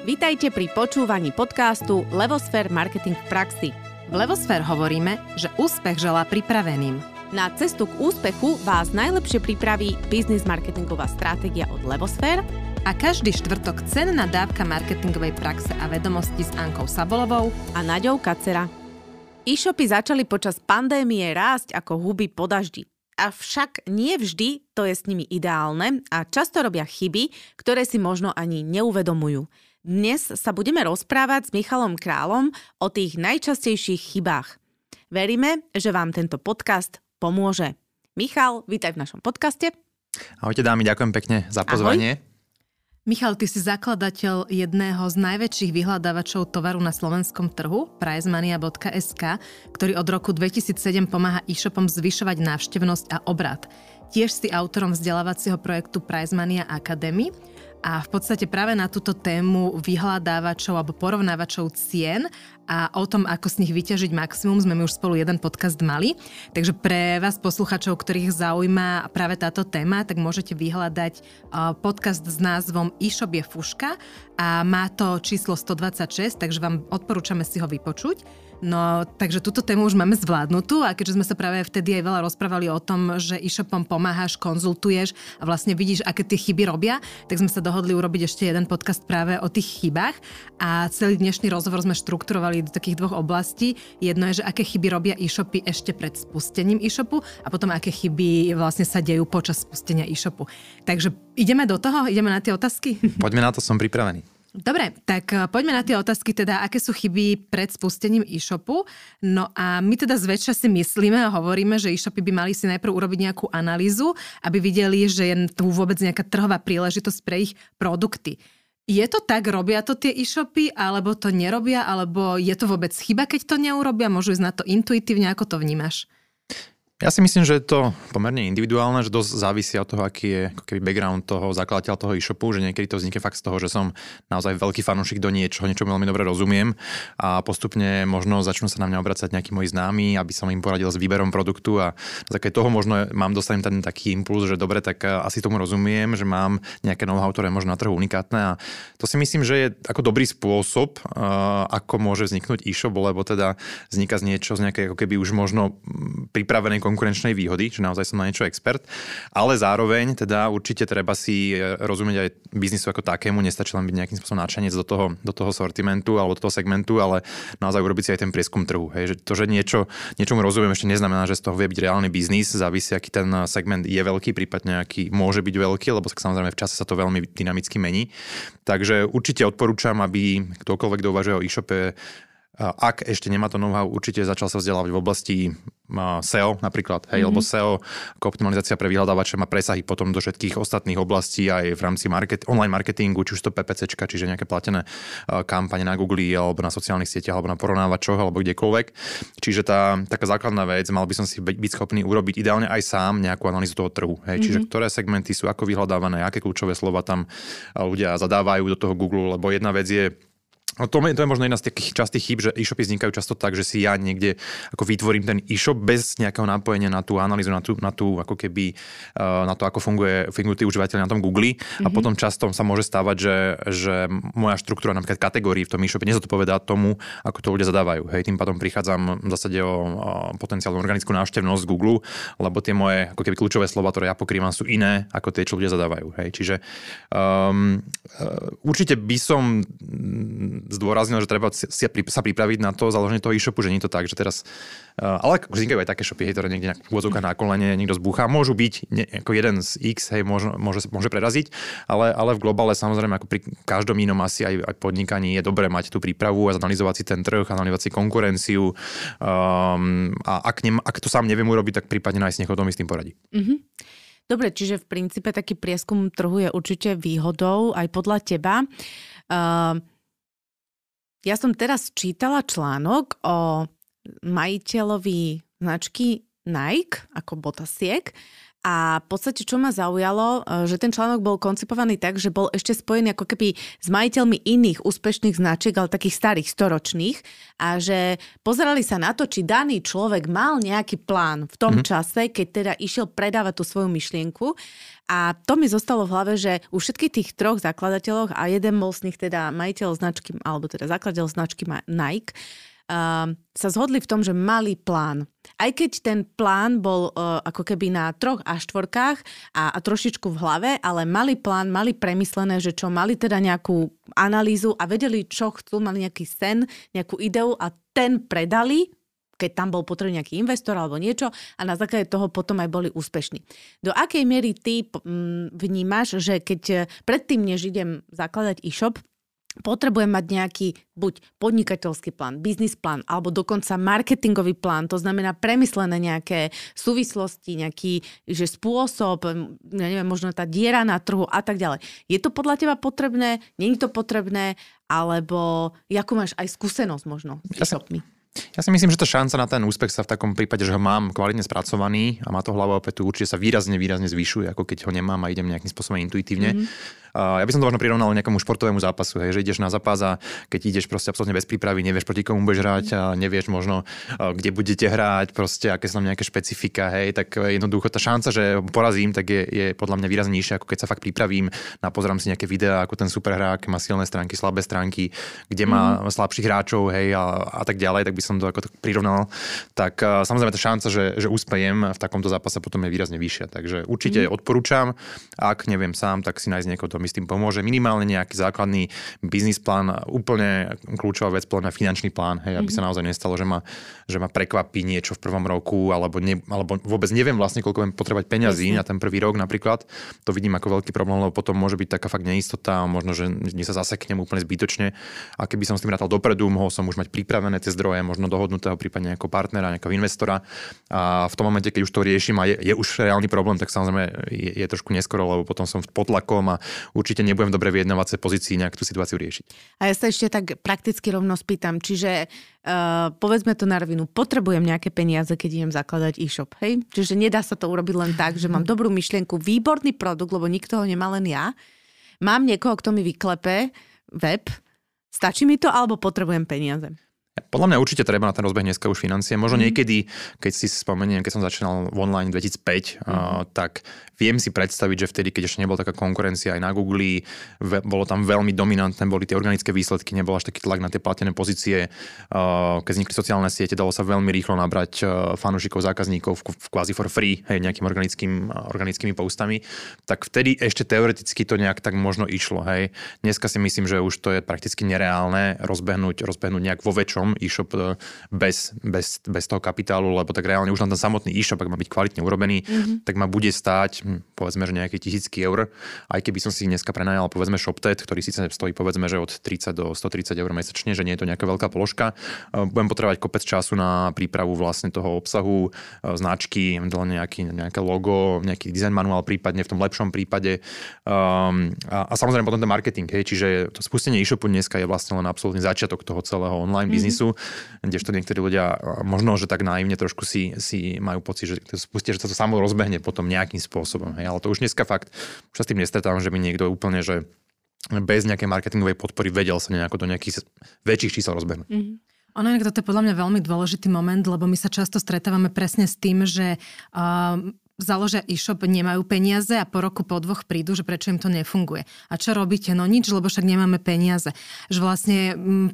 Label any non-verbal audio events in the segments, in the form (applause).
Vítajte pri počúvaní podcastu Levosfér Marketing v praxi. V Levosfér hovoríme, že úspech želá pripraveným. Na cestu k úspechu vás najlepšie pripraví biznis marketingová stratégia od Levosfér a každý štvrtok cenná dávka marketingovej praxe a vedomosti s Ankou Sabolovou a Naďou Kacera. E-shopy začali počas pandémie rásť ako huby po daždi. Avšak nie vždy to je s nimi ideálne a často robia chyby, ktoré si možno ani neuvedomujú. Dnes sa budeme rozprávať s Michalom Králom o tých najčastejších chybách. Veríme, že vám tento podcast pomôže. Michal, vítaj v našom podcaste. Ahojte dámy, ďakujem pekne za pozvanie. Ahoj. Michal, ty si zakladateľ jedného z najväčších vyhľadávačov tovaru na slovenskom trhu, pricemania.sk, ktorý od roku 2007 pomáha e-shopom zvyšovať návštevnosť a obrad. Tiež si autorom vzdelávacieho projektu Pricemania Academy a v podstate práve na túto tému vyhľadávačov alebo porovnávačov cien a o tom, ako z nich vyťažiť maximum, sme my už spolu jeden podcast mali. Takže pre vás posluchačov, ktorých zaujíma práve táto téma, tak môžete vyhľadať podcast s názvom e-shop je fuška a má to číslo 126, takže vám odporúčame si ho vypočuť. No, takže túto tému už máme zvládnutú a keďže sme sa práve vtedy aj veľa rozprávali o tom, že e-shopom pomáhaš, konzultuješ a vlastne vidíš, aké tie chyby robia, tak sme sa dohodli urobiť ešte jeden podcast práve o tých chybách a celý dnešný rozhovor sme štrukturovali do takých dvoch oblastí. Jedno je, že aké chyby robia e-shopy ešte pred spustením e-shopu a potom aké chyby vlastne sa dejú počas spustenia e-shopu. Takže ideme do toho, ideme na tie otázky? Poďme na to, som pripravený. Dobre, tak eh, poďme na tie otázky, teda aké sú chyby pred spustením e-shopu. No a my teda zväčša si myslíme a hovoríme, že e-shopy by mali si najprv urobiť nejakú analýzu, aby videli, že je tu vôbec nejaká trhová príležitosť pre ich produkty. Je to tak, robia to tie e-shopy, alebo to nerobia, alebo je to vôbec chyba, keď to neurobia? Môžu ísť na to intuitívne, ako to vnímaš? Ja si myslím, že je to pomerne individuálne, že dosť závisí od toho, aký je ako keby background toho zakladateľa toho e-shopu, že niekedy to vznikne fakt z toho, že som naozaj veľký fanúšik do niečoho, niečo veľmi dobre rozumiem a postupne možno začnú sa na mňa obracať nejakí moji známi, aby som im poradil s výberom produktu a na základe toho možno mám dostanem ten taký impuls, že dobre, tak asi tomu rozumiem, že mám nejaké know-how, ktoré je možno na trhu unikátne a to si myslím, že je ako dobrý spôsob, ako môže vzniknúť e-shop, lebo teda vzniká z niečo, z nejakej ako keby už možno pripravenej konkurenčnej výhody, že naozaj som na niečo expert, ale zároveň teda určite treba si e, rozumieť aj biznisu ako takému, nestačí len byť nejakým spôsobom náčenec do toho, do toho sortimentu alebo do toho segmentu, ale naozaj urobiť si aj ten prieskum trhu. Hej. Že to, že niečo, niečomu rozumiem, ešte neznamená, že z toho vie byť reálny biznis, závisí, aký ten segment je veľký, prípadne aký môže byť veľký, lebo samozrejme v čase sa to veľmi dynamicky mení. Takže určite odporúčam, aby ktokoľvek, kto uvažuje o e-shope, ak ešte nemá to know-how, určite začal sa vzdelávať v oblasti SEO napríklad, hej, mm-hmm. lebo SEO ako optimalizácia pre vyhľadávače má presahy potom do všetkých ostatných oblastí aj v rámci market, online marketingu, či už to PPC, čiže nejaké platené kampane na Google alebo na sociálnych sieťach alebo na porovnávačoch alebo kdekoľvek. Čiže tá taká základná vec, mal by som si byť, byť schopný urobiť ideálne aj sám nejakú analýzu toho trhu. Hej, mm-hmm. Čiže ktoré segmenty sú ako vyhľadávané, aké kľúčové slova tam ľudia zadávajú do toho Google, lebo jedna vec je No to, je, to je možno jedna z takých častých chýb, že e-shopy vznikajú často tak, že si ja niekde ako vytvorím ten e-shop bez nejakého napojenia na tú analýzu, na tú, na tú ako keby, uh, na to, ako funguje, fungujú tí užívateľi na tom Google. Mm-hmm. A mhm. potom často sa môže stávať, že, že moja štruktúra napríklad kategórií v tom e-shope nezodpovedá tomu, ako to ľudia zadávajú. Hej, tým pádom prichádzam v zásade o, potenciálnu organickú návštevnosť Google, lebo tie moje ako keby kľúčové slova, ktoré ja pokrývam, sú iné ako tie, čo ľudia zadávajú. Hej, čiže um, určite by som zdôraznil, že treba si, sa pripraviť na to založenie toho e-shopu, že nie je to tak, že teraz... Uh, ale vznikajú aj také shopy, hej, ktoré niekde v úvodzovkách na kolene niekto zbúcha. Môžu byť ne, ako jeden z X, hej, môže, môže, môže preraziť, ale, ale v globále samozrejme ako pri každom inom asi aj, aj podnikaní je dobré mať tú prípravu a zanalizovať si ten trh, analyzovať si konkurenciu um, a ak, nem, ak to sám neviem urobiť, tak prípadne nájsť niekoho, mi s tým poradí. Mm-hmm. Dobre, čiže v princípe taký prieskum trhu je určite výhodou aj podľa teba. Uh, ja som teraz čítala článok o majiteľovi značky Nike ako botasiek A v podstate, čo ma zaujalo, e, že ten článok bol koncipovaný tak, že bol ešte spojený ako keby s majiteľmi iných úspešných značiek, ale takých starých, storočných. A že pozerali sa na to, či daný človek mal nejaký plán v tom mm-hmm. čase, keď teda išiel predávať tú svoju myšlienku. A to mi zostalo v hlave, že u všetkých tých troch zakladateľov a jeden bol z nich teda majiteľ značky, alebo teda zakladateľ značky Nike, uh, sa zhodli v tom, že mali plán. Aj keď ten plán bol uh, ako keby na troch a štvorkách a, a trošičku v hlave, ale mali plán, mali premyslené, že čo, mali teda nejakú analýzu a vedeli, čo chcú, mali nejaký sen, nejakú ideu a ten predali, keď tam bol potrebný nejaký investor alebo niečo a na základe toho potom aj boli úspešní. Do akej miery ty mm, vnímaš, že keď eh, predtým, než idem zakladať e-shop, potrebujem mať nejaký buď podnikateľský plán, biznis plán, alebo dokonca marketingový plán, to znamená premyslené nejaké súvislosti, nejaký že spôsob, ja neviem, možno tá diera na trhu a tak ďalej. Je to podľa teba potrebné? Není to potrebné? Alebo jakú máš aj skúsenosť možno s e-shopmi? Ja si myslím, že tá šanca na ten úspech sa v takom prípade, že ho mám kvalitne spracovaný a má to hlavu petu, určite sa výrazne, výrazne zvyšuje, ako keď ho nemám a idem nejakým spôsobom intuitívne. Mm-hmm. Ja by som to možno prirovnal nejakému športovému zápasu, hej, že ideš na zápas a keď ideš proste absolútne bez prípravy, nevieš proti komu budeš hrať a nevieš možno, kde budete hrať, proste aké sú tam nejaké špecifika, hej, tak jednoducho tá šanca, že porazím, tak je, je podľa mňa výrazne nižšia, ako keď sa fakt pripravím, napozerám si nejaké videá, ako ten superhrák má silné stránky, slabé stránky, kde má mm. slabších hráčov, hej, a, a tak ďalej, tak by som to ako tak prirovnal. Tak samozrejme tá šanca, že, že úspejem v takomto zápase potom je výrazne vyššia. Takže určite mm. odporúčam, ak neviem sám, tak si nájsť niekoho, mi s tým pomôže. Minimálne nejaký základný biznis plán, úplne kľúčová vec, plán finančný plán, hej, aby mm-hmm. sa naozaj nestalo, že ma, že ma prekvapí niečo v prvom roku, alebo, ne, alebo vôbec neviem vlastne, koľko budem potrebovať peňazí Jasne. na ten prvý rok napríklad. To vidím ako veľký problém, lebo potom môže byť taká fakt neistota, možno, že nie sa zaseknem úplne zbytočne. A keby som s tým rátal dopredu, mohol som už mať pripravené tie zdroje, možno dohodnutého prípadne ako partnera, nejakého investora. A v tom momente, keď už to riešim a je, je už reálny problém, tak samozrejme je, je trošku neskoro, lebo potom som pod tlakom a určite nebudem v dobre vyjednávacej pozícii nejak tú situáciu riešiť. A ja sa ešte tak prakticky rovno spýtam, čiže uh, povedzme to na rovinu, potrebujem nejaké peniaze, keď idem zakladať e-shop, hej? Čiže nedá sa to urobiť len tak, že mám dobrú myšlienku, výborný produkt, lebo nikto ho nemá len ja. Mám niekoho, kto mi vyklepe web, stačí mi to alebo potrebujem peniaze? Podľa mňa určite treba na ten rozbeh dneska už financie. Možno mm. niekedy, keď si spomeniem, keď som začínal v online 2005, mm. uh, tak viem si predstaviť, že vtedy, keď ešte nebola taká konkurencia aj na Google, ve, bolo tam veľmi dominantné, boli tie organické výsledky, nebol až taký tlak na tie platené pozície. Uh, keď vznikli sociálne siete, dalo sa veľmi rýchlo nabrať uh, fanúšikov, zákazníkov v, v kvázi for free, hej, nejakým organickým, uh, organickými postami. Tak vtedy ešte teoreticky to nejak tak možno išlo. Hej. Dneska si myslím, že už to je prakticky nereálne rozbehnúť, rozbehnúť nejak vo väčšom e-shop uh, bez, bez, bez toho kapitálu, lebo tak reálne už na ten samotný e-shop, ak má byť kvalitne urobený, mm-hmm. tak ma bude stáť Hm, povedzme, že nejaké tisícky eur. Aj keby som si dneska prenajal povedzme ShopTet, ktorý síce stojí povedzme, že od 30 do 130 eur mesačne, že nie je to nejaká veľká položka. Eh, budem potrebovať kopec času na prípravu vlastne toho obsahu, eh, značky, nejaký, nejaké logo, nejaký design manuál prípadne v tom lepšom prípade. Um, a, a, samozrejme potom ten marketing, hej, čiže to spustenie e-shopu dneska je vlastne len absolútny začiatok toho celého online mm-hmm. biznisu, kdežto niektorí ľudia možno, že tak naivne trošku si, si majú pocit, že to spustia, že to samo rozbehne potom nejakým spôsobom. Hej. Ale to už dneska fakt, už sa s tým nestretávam, že by niekto úplne, že bez nejakej marketingovej podpory vedel sa nejako do nejakých väčších čísel rozbehnúť. Mm-hmm. Ono je toto je podľa mňa veľmi dôležitý moment, lebo my sa často stretávame presne s tým, že uh, založia e-shop, nemajú peniaze a po roku, po dvoch prídu, že prečo im to nefunguje. A čo robíte? No nič, lebo však nemáme peniaze. Že vlastne,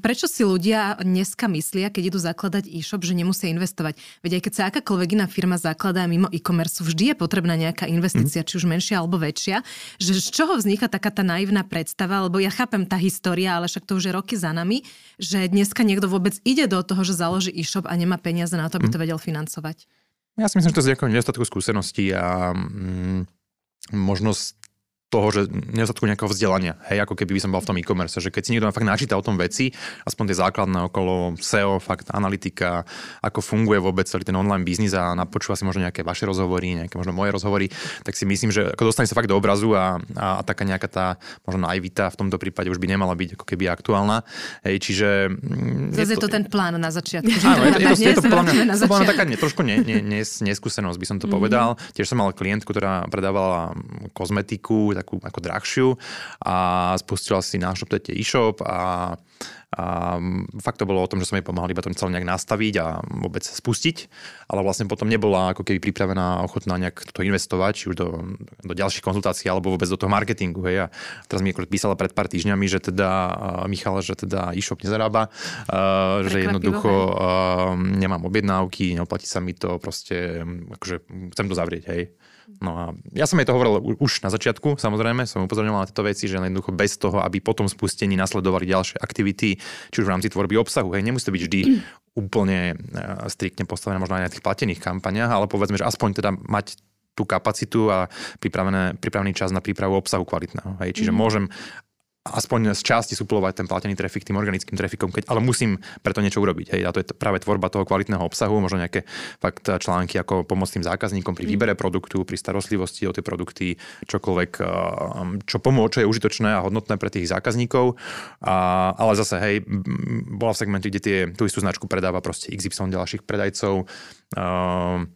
prečo si ľudia dneska myslia, keď idú zakladať e-shop, že nemusia investovať? Veď aj keď sa akákoľvek iná firma zakladá mimo e-commerce, vždy je potrebná nejaká investícia, mm. či už menšia alebo väčšia. Že z čoho vzniká taká tá naivná predstava, lebo ja chápem tá história, ale však to už je roky za nami, že dneska niekto vôbec ide do toho, že založí e-shop a nemá peniaze na to, aby to mhm. vedel financovať. Ja si myslím, že to je nedostatku skúseností a mm, možnosť toho, že nedostatku nejakého vzdelania, hej, ako keby by som bol v tom e-commerce, že keď si niekto fakt načíta o tom veci, aspoň tie základné okolo SEO, fakt analytika, ako funguje vôbec celý ten online biznis a napočúva si možno nejaké vaše rozhovory, nejaké možno moje rozhovory, tak si myslím, že ako dostane sa fakt do obrazu a, a, a taká nejaká tá možno naivita v tomto prípade už by nemala byť ako keby aktuálna. Hej, čiže... Mm, Zase je to, to ten plán na začiatku. Áno, je, je, to, je to mňa, to bola taká ne, trošku ne, ne, nes, neskúsenosť, by som to mm-hmm. povedal. Tiež som mal klientku, ktorá predávala kozmetiku, takú ako drahšiu a spustila si na ShopTete e-shop a, a fakt to bolo o tom, že som jej pomáhal iba to celé nejak nastaviť a vôbec spustiť, ale vlastne potom nebola ako keby pripravená ochotná nejak to investovať, či už do, do ďalších konzultácií alebo vôbec do toho marketingu. Hej. A teraz mi písala pred pár týždňami, že teda Michal, že teda e-shop nezarába, uh, že jednoducho uh, nemám objednávky, neoplatí sa mi to, proste akože chcem to zavrieť, hej. No a ja som jej to hovoril už na začiatku, samozrejme, som upozorňoval na tieto veci, že jednoducho bez toho, aby potom spustení nasledovali ďalšie aktivity, či už v rámci tvorby obsahu, hej, nemusí to byť vždy (clears throat) úplne e, striktne postavené možno aj na tých platených kampaniach, ale povedzme, že aspoň teda mať tú kapacitu a pripravený čas na prípravu obsahu kvalitného. Hej. Čiže mm. môžem aspoň z časti suplovať ten platený trafik tým organickým trafikom, keď, ale musím preto niečo urobiť. Hej. A to je práve tvorba toho kvalitného obsahu, možno nejaké fakt články ako pomôcť tým zákazníkom pri mm. výbere produktu, pri starostlivosti o tie produkty, čokoľvek, eh, čo pomôže, čo je užitočné a hodnotné pre tých zákazníkov. A, ale zase, hej, bola v segmente, kde tie, tú istú značku predáva proste XY ďalších predajcov. Uh,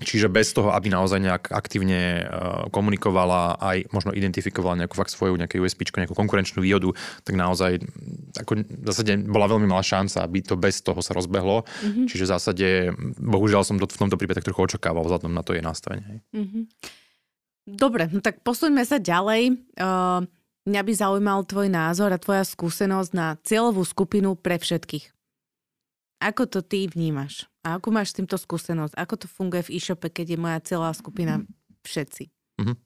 Čiže bez toho, aby naozaj nejak aktívne e, komunikovala, aj možno identifikovala nejakú fakt svoju nejakú USP, nejakú konkurenčnú výhodu, tak naozaj ako v zásade bola veľmi malá šanca, aby to bez toho sa rozbehlo. Mm-hmm. Čiže v zásade, bohužiaľ som to v tomto prípade tak trochu očakával vzhľadom na to jej nastavenie. Mm-hmm. Dobre, no tak posuňme sa ďalej. Uh, mňa by zaujímal tvoj názor a tvoja skúsenosť na cieľovú skupinu pre všetkých. Ako to ty vnímaš? A ako máš s týmto skúsenosť? Ako to funguje v e-shope, keď je moja celá skupina všetci? Mm-hmm.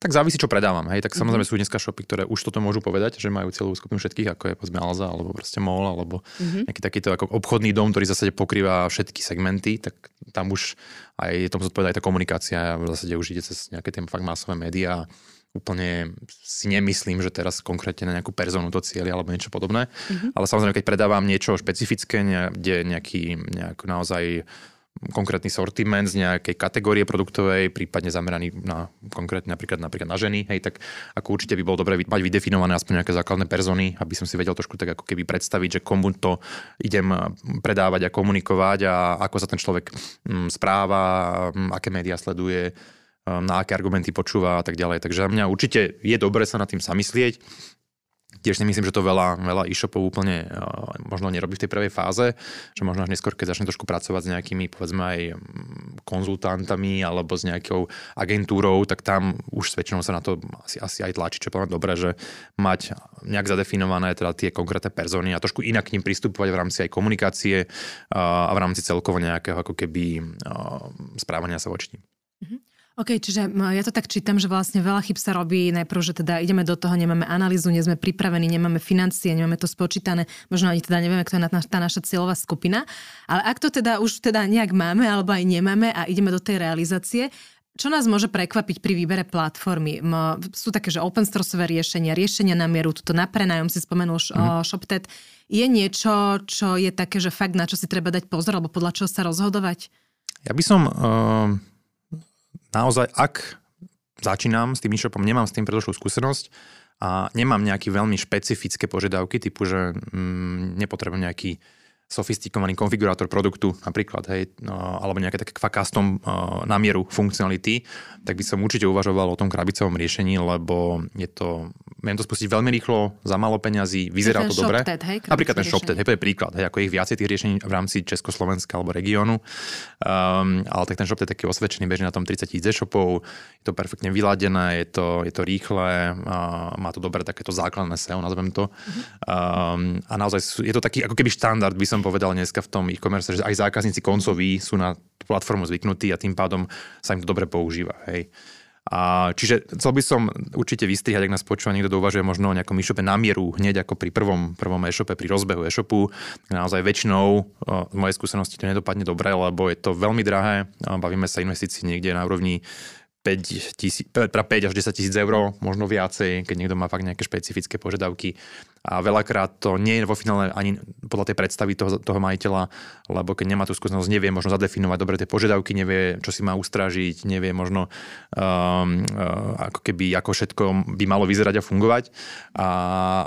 Tak závisí, čo predávam. Hej. Tak samozrejme mm-hmm. sú dneska shopy, ktoré už toto môžu povedať, že majú celú skupinu všetkých, ako je povedzme Alza, alebo proste MOL, alebo mm-hmm. nejaký takýto ako obchodný dom, ktorý v zásade pokrýva všetky segmenty, tak tam už aj tomu zodpovedá aj tá komunikácia, v zásade už ide cez nejaké tie fakt masové médiá úplne si nemyslím, že teraz konkrétne na nejakú personu to cieľi alebo niečo podobné. Mm-hmm. Ale samozrejme, keď predávam niečo špecifické, kde nejaký, nejak naozaj konkrétny sortiment z nejakej kategórie produktovej, prípadne zameraný na konkrétne napríklad, napríklad na ženy, hej, tak ako určite by bolo dobre mať vydefinované aspoň nejaké základné persony, aby som si vedel trošku tak ako keby predstaviť, že komu to idem predávať a komunikovať a ako sa ten človek mm, správa, mm, aké médiá sleduje, na aké argumenty počúva a tak ďalej. Takže mňa určite je dobre sa nad tým zamyslieť. Tiež si myslím, že to veľa, veľa e-shopov úplne uh, možno nerobí v tej prvej fáze, že možno až neskôr, keď začne trošku pracovať s nejakými, povedzme aj mm, konzultantami alebo s nejakou agentúrou, tak tam už väčšinou sa na to asi, asi aj tlačí, čo je dobre, že mať nejak zadefinované teda tie konkrétne persony a trošku inak k ním pristupovať v rámci aj komunikácie uh, a v rámci celkovo nejakého ako keby uh, správania sa voči ním. Mm-hmm. OK, čiže ja to tak čítam, že vlastne veľa chyb sa robí najprv, že teda ideme do toho, nemáme analýzu, nie sme pripravení, nemáme financie, nemáme to spočítané, možno ani teda nevieme, kto je tá naša cieľová skupina. Ale ak to teda už teda nejak máme alebo aj nemáme a ideme do tej realizácie, čo nás môže prekvapiť pri výbere platformy? Sú také, že open sourceové riešenia, riešenia na mieru, tuto na prenajom si spomenul mm. ShopTet. Je niečo, čo je také, že fakt na čo si treba dať pozor, alebo podľa čoho sa rozhodovať? Ja by som uh naozaj, ak začínam s tým e-shopom, nemám s tým predošlú skúsenosť a nemám nejaké veľmi špecifické požiadavky, typu, že mm, nepotrebujem nejaký sofistikovaný konfigurátor produktu napríklad, hej, no, alebo nejaké také custom uh, na mieru funkcionality, tak by som určite uvažoval o tom krabicovom riešení, lebo je to, viem to spustiť veľmi rýchlo, za málo peňazí, vyzerá to dobre. hej, napríklad ten ShopTed, hej, to je príklad, hej, ako ich viacej tých riešení v rámci Československa alebo regiónu, um, ale tak ten ShopTed je taký osvedčený, beží na tom 30 tisíc e-shopov, je to perfektne vyladené, je to, je to rýchle, uh, má to dobré takéto základné SEO, nazvem to. Um, a naozaj je to taký ako keby štandard, by som som povedal dneska v tom e-commerce, že aj zákazníci koncoví sú na platformu zvyknutí a tým pádom sa im to dobre používa. Hej. A čiže chcel by som určite vystrihať, ak nás počúva niekto uvažuje možno o nejakom e-shope na mieru, hneď ako pri prvom, prvom e-shope, pri rozbehu e-shopu. Naozaj väčšinou z mojej skúsenosti to nedopadne dobre, lebo je to veľmi drahé. Bavíme sa investícií niekde na úrovni 5, tisí, 5 až 10 tisíc eur, možno viacej, keď niekto má fakt nejaké špecifické požiadavky. A veľakrát to nie je vo finále ani podľa tej predstavy toho, toho majiteľa, lebo keď nemá tú skúsenosť, nevie možno zadefinovať dobre tie požiadavky, nevie, čo si má ustražiť, nevie možno um, uh, ako keby, ako všetko by malo vyzerať a fungovať. A,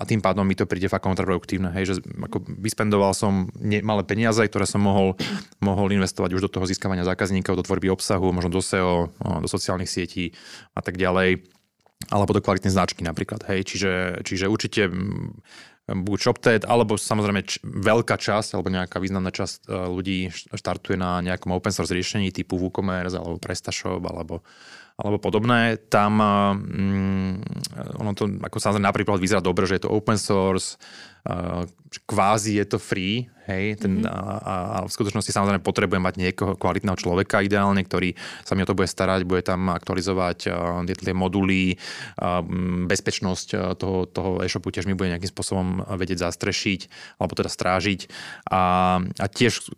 a tým pádom mi to príde fakt kontraproduktívne. Hej, že ako vyspendoval som ne, malé peniaze, ktoré som mohol, mohol investovať už do toho získavania zákazníkov, do tvorby obsahu, možno do SEO, do sociálnych sietí a tak ďalej alebo do kvalitnej značky napríklad. Hej. Čiže, čiže určite buď ShopTed, alebo samozrejme č- veľká časť, alebo nejaká významná časť e, ľudí štartuje na nejakom open source riešení typu WooCommerce, alebo PrestaShop, alebo, alebo podobné. Tam um, ono to ako samozrejme napríklad vyzerá dobre, že je to open source, kvázi je to free, hej, ten, mm-hmm. a, a v skutočnosti samozrejme potrebujem mať niekoho kvalitného človeka ideálne, ktorý sa mi o to bude starať, bude tam aktualizovať uh, tie moduly, uh, bezpečnosť uh, toho, toho e-shopu tiež mi bude nejakým spôsobom vedieť zastrešiť, alebo teda strážiť a, a tiež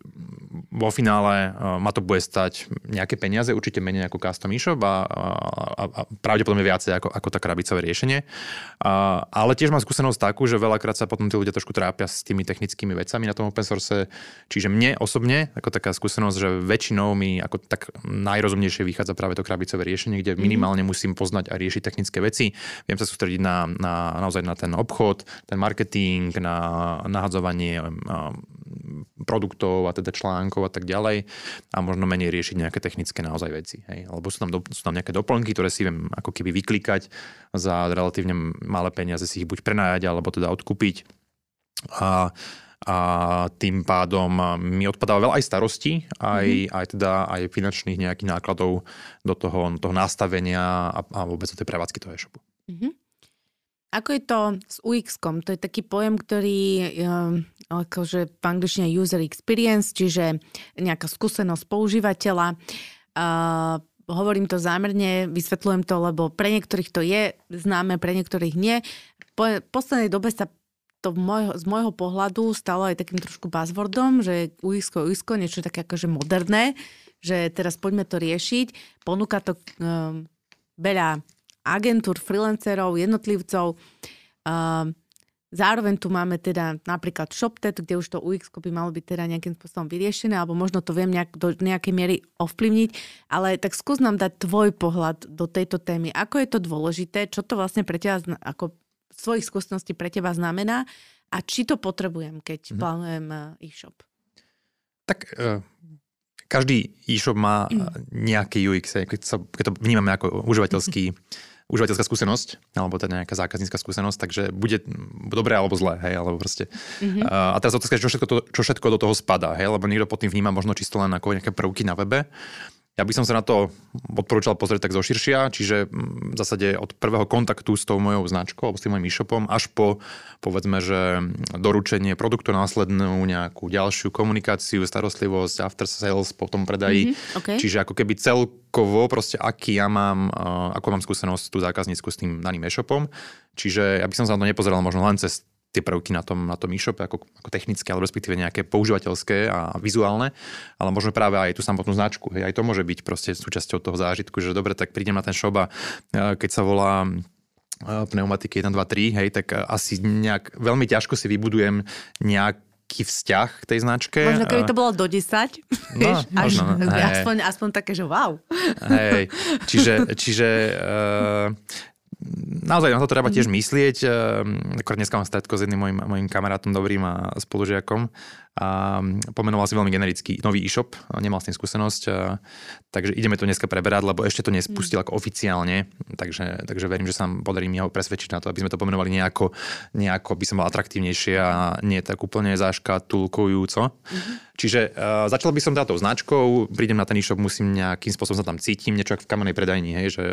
vo finále ma to bude stať nejaké peniaze, určite menej ako custom e-shop a, a, a pravdepodobne viacej ako, ako tá krabicové riešenie. A, ale tiež mám skúsenosť takú, že veľakrát sa potom tí ľudia trošku trápia s tými technickými vecami na tom open source. Čiže mne osobne, ako taká skúsenosť, že väčšinou mi ako tak najrozumnejšie vychádza práve to krabicové riešenie, kde mhm. minimálne musím poznať a riešiť technické veci. Viem sa sústrediť na, na, naozaj na ten obchod, ten marketing, na nahadzovanie produktov a teda článkov a tak ďalej a možno menej riešiť nejaké technické naozaj veci. Hej. Alebo sú tam, do, sú tam nejaké doplnky, ktoré si viem ako keby vyklikať za relatívne malé peniaze si ich buď prenajať alebo teda odkúpiť a, a tým pádom mi odpadáva veľa aj starostí, aj, mm-hmm. aj teda aj finančných nejakých nákladov do toho, toho nastavenia a, a vôbec do tej prevádzky toho e-shopu. Mm-hmm. Ako je to s UX-kom? To je taký pojem, ktorý um, akože v angličtine user experience, čiže nejaká skúsenosť používateľa. Uh, hovorím to zámerne, vysvetľujem to, lebo pre niektorých to je známe, pre niektorých nie. Po poslednej dobe sa to môj, z môjho pohľadu stalo aj takým trošku buzzwordom, že UX, UX, niečo také akože moderné, že teraz poďme to riešiť. Ponúka to um, veľa agentúr, freelancerov, jednotlivcov. Um, zároveň tu máme teda napríklad ShopTet, kde už to UX by malo byť teda nejakým spôsobom vyriešené, alebo možno to viem nejak, do nejakej miery ovplyvniť, ale tak skús nám dať tvoj pohľad do tejto témy. Ako je to dôležité, čo to vlastne pre teba ako svojich skúseností pre teba znamená a či to potrebujem, keď mm. plánujem eh, e-shop? Tak uh, každý e-shop má mm. nejaký UX, keď, sa, keď to vnímame ako užívateľský (laughs) užívateľská skúsenosť, alebo teda nejaká zákaznícka skúsenosť, takže bude dobré alebo zlé, hej, alebo proste. Mm-hmm. A teraz otázka, čo všetko, to, čo všetko do toho spadá, hej, lebo niekto pod tým vníma možno čisto len ako nejaké prvky na webe, ja by som sa na to odporúčal pozrieť tak zoširšia, čiže mm, v zásade od prvého kontaktu s tou mojou značkou alebo s tým mojim e-shopom až po povedzme, že doručenie produktu následnú nejakú ďalšiu komunikáciu, starostlivosť, after sales po tom predaji. Mm-hmm, okay. Čiže ako keby celkovo proste aký ja mám, ako mám skúsenosť tú zákaznícku s tým daným e-shopom. Čiže ja by som sa na to nepozeral možno len cez tie prvky na tom, na tom e-shope ako, ako technické, alebo respektíve nejaké používateľské a vizuálne, ale možno práve aj tú samotnú značku. Hej, aj to môže byť proste súčasťou toho zážitku, že dobre, tak prídem na ten shop a keď sa volá pneumatiky 1, 2, 3, hej, tak asi nejak veľmi ťažko si vybudujem nejak taký vzťah k tej značke. Možno keby to bolo do 10, no, až, (laughs) možno, aspoň, aspoň také, že wow. Hej, čiže, čiže uh, naozaj na to treba tiež mhm. myslieť. Akorát dneska mám stretko s jedným mojim, mojim kamarátom dobrým a spolužiakom a pomenoval si veľmi generický nový e-shop, nemal s tým skúsenosť, takže ideme to dneska preberať, lebo ešte to nespustil mm. ako oficiálne, takže, takže verím, že sa podarí mi ho presvedčiť na to, aby sme to pomenovali nejako, nejako by som bol atraktívnejšie a nie tak úplne zaškatulkujúco. Mm-hmm. Čiže uh, začal by som táto značkou, prídem na ten e-shop, musím nejakým spôsobom sa tam cítim, niečo ako v kamenej predajni, hej, že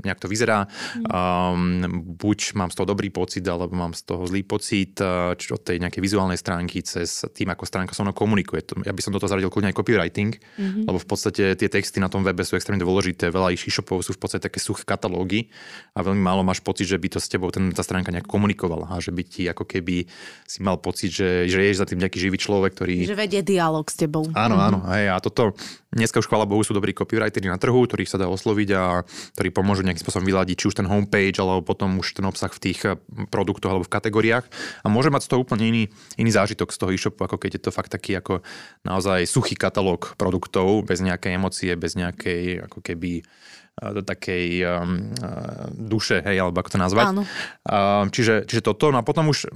nejak to vyzerá. Mm. Um, buď mám z toho dobrý pocit, alebo mám z toho zlý pocit, či od tej nejakej vizuálnej stránky cez tým, ako stránka so mnou komunikuje. Ja by som do toho zaradil kľudne aj copywriting, mm-hmm. lebo v podstate tie texty na tom webe sú extrémne dôležité. Veľa ich e-shopov sú v podstate také suché katalógy a veľmi málo máš pocit, že by to s tebou ten, tá stránka nejak komunikovala a že by ti ako keby si mal pocit, že, že ješ za tým nejaký živý človek, ktorý... Že vedie dialog s tebou. Áno, mm-hmm. áno. Hej, a toto dneska už chvála Bohu sú dobrí copywriteri na trhu, ktorých sa dá osloviť a ktorí pomôžu nejakým spôsobom vyladiť či už ten homepage, alebo potom už ten obsah v tých eh, produktoch alebo v kategóriách. A môže mať z toho úplne iný, iný zážitok z toho e-shopu, ako keď je to fakt taký ako naozaj suchý katalóg produktov, bez nejakej emócie, bez nejakej ako keby eh, do takej um, duše, hej, alebo ako to nazvať. Áno. Uh, čiže, čiže toto, no a potom už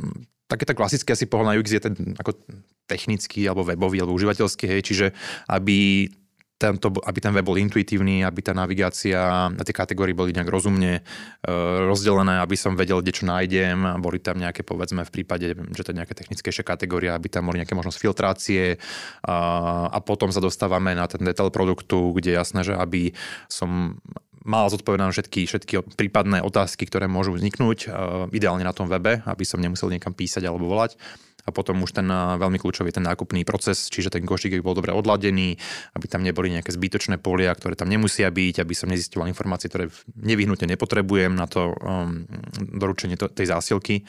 také tak klasické asi pohľad na UX je ten ako technický, alebo webový, alebo užívateľský, hej, čiže aby tento, aby ten web bol intuitívny, aby tá navigácia na tie kategórie boli nejak rozumne e, rozdelené, aby som vedel, kde čo nájdem. Boli tam nejaké, povedzme, v prípade, že to je nejaká technickejšia kategória, aby tam boli nejaké možnosť filtrácie a, a potom sa dostávame na ten detail produktu, kde je jasné, že aby som mal zodpovedané všetky, všetky prípadné otázky, ktoré môžu vzniknúť, e, ideálne na tom webe, aby som nemusel niekam písať alebo volať a potom už ten veľmi kľúčový ten nákupný proces, čiže ten košík bol dobre odladený, aby tam neboli nejaké zbytočné polia, ktoré tam nemusia byť, aby som nezistoval informácie, ktoré nevyhnutne nepotrebujem na to um, doručenie to, tej zásilky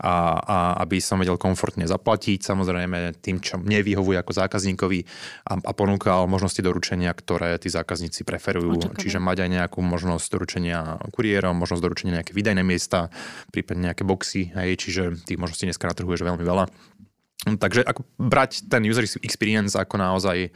a, a aby som vedel komfortne zaplatiť, samozrejme tým, čo mne vyhovuje ako zákazníkovi a, a ponúkal možnosti doručenia, ktoré tí zákazníci preferujú. Očakávam. Čiže mať aj nejakú možnosť doručenia kuriérom, možnosť doručenia nejaké výdajné miesta, prípadne nejaké boxy, hej, čiže tých možností dneska na trhu je veľmi veľa. Takže ako brať ten user experience ako naozaj e,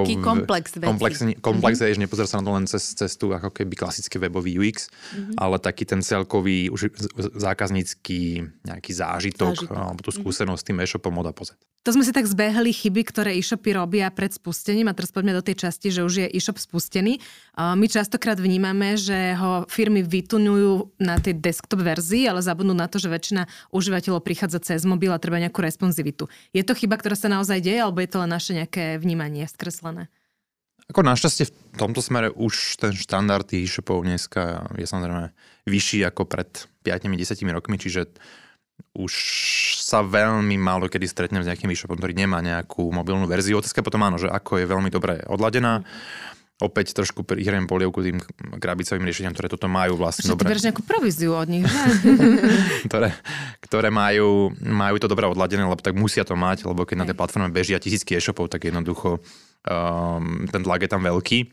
taký komplex veci. Komplex, komplex mm-hmm. je, že nepozerá sa na to len cez cestu ako keby klasický webový UX, mm-hmm. ale taký ten celkový už zákaznícky nejaký zážitok, zážitok. alebo tú mhm. skúsenosť mm-hmm. s tým e-shopom od a pozet. To sme si tak zbehli chyby, ktoré e-shopy robia pred spustením a teraz poďme do tej časti, že už je e-shop spustený. My častokrát vnímame, že ho firmy vytunujú na tej desktop verzii, ale zabudnú na to, že väčšina užívateľov prichádza cez mobil a treba nejakú responsivitu. Je to chyba, ktorá sa naozaj deje, alebo je to len naše nejaké vnímanie skreslené? Ako našťastie v tomto smere už ten štandard e-shopov dneska je samozrejme vyšší ako pred 5-10 rokmi, čiže už sa veľmi málo kedy stretnem s nejakým e-shopom, ktorý nemá nejakú mobilnú verziu. Otázka potom áno, že ako je veľmi dobre odladená. Opäť trošku prihrajem polievku tým krabicovým riešeniam, ktoré toto majú vlastne dobre. Ty nejakú províziu od nich, že? (laughs) ktoré, ktoré majú, majú to dobre odladené, lebo tak musia to mať, lebo keď na tej platforme bežia tisícky e-shopov, tak jednoducho um, ten tlak je tam veľký.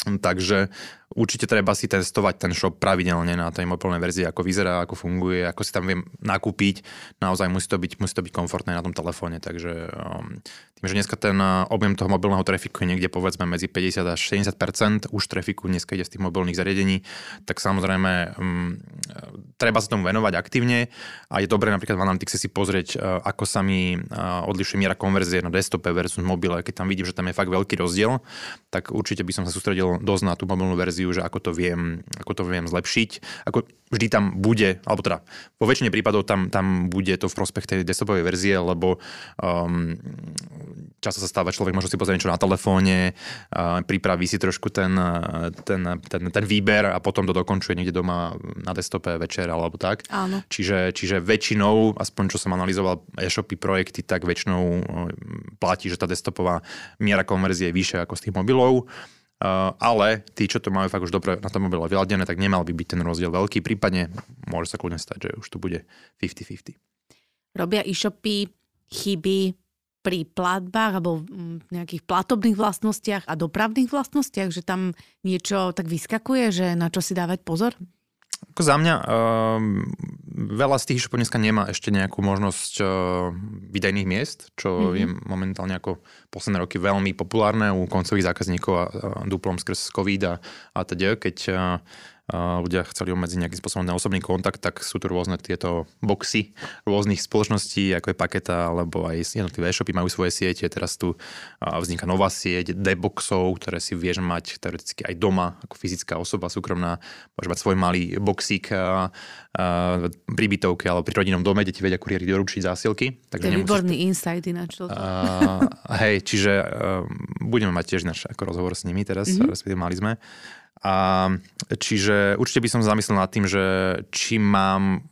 Takže Určite treba si testovať ten shop pravidelne na tej mobilnej verzii, ako vyzerá, ako funguje, ako si tam viem nakúpiť. Naozaj musí to byť, musí to byť komfortné na tom telefóne. Takže um, tým, že dneska ten uh, objem toho mobilného trafiku je niekde povedzme medzi 50 až 60 už trafiku dneska ide z tých mobilných zariadení, tak samozrejme um, treba sa tomu venovať aktívne a je dobré napríklad v Analytics si pozrieť, uh, ako sa mi uh, odlišuje miera konverzie na desktope versus mobile. Keď tam vidím, že tam je fakt veľký rozdiel, tak určite by som sa sústredil dosť na tú mobilnú verziu verziu, že ako to viem, ako to viem zlepšiť. Ako vždy tam bude, alebo teda vo väčšine prípadov tam, tam bude to v prospech tej desktopovej verzie, lebo um, často sa stáva človek možno si pozrieť niečo na telefóne, uh, pripraví si trošku ten, ten, ten, ten výber a potom to dokončuje niekde doma na desktope večer alebo tak. Áno. Čiže, čiže väčšinou, aspoň čo som analyzoval e-shopy, projekty, tak väčšinou platí, že tá desktopová miera konverzie je vyššia ako z tých mobilov. Uh, ale tí, čo to majú fakt už dobre na tom mobile vyladené, tak nemal by byť ten rozdiel veľký. Prípadne môže sa kľudne stať, že už tu bude 50-50. Robia e-shopy chyby pri platbách alebo v nejakých platobných vlastnostiach a dopravných vlastnostiach, že tam niečo tak vyskakuje, že na čo si dávať pozor? Ako za mňa, uh, veľa z tých e-shopov dneska nemá ešte nejakú možnosť uh, výdajných miest, čo mm-hmm. je momentálne ako posledné roky veľmi populárne u koncových zákazníkov a, a duplom skrz COVID a, a teda, keď uh, ľudia chceli obmedziť nejakým spôsobom na osobný kontakt, tak sú tu rôzne tieto boxy rôznych spoločností, ako je Paketa, alebo aj jednotlivé e-shopy majú svoje siete. Teraz tu vzniká nová sieť D-boxov, ktoré si vieš mať teoreticky aj doma, ako fyzická osoba súkromná. Môže mať svoj malý boxík pri bytovke alebo pri rodinnom dome, kde ti vedia kuriéri doručiť zásilky. Takže to je výborný to... insight ináč. Hej, čiže uh, budeme mať tiež náš ako rozhovor s nimi teraz, mm-hmm. respektíve mali sme. A čiže určite by som zamyslel nad tým, že či mám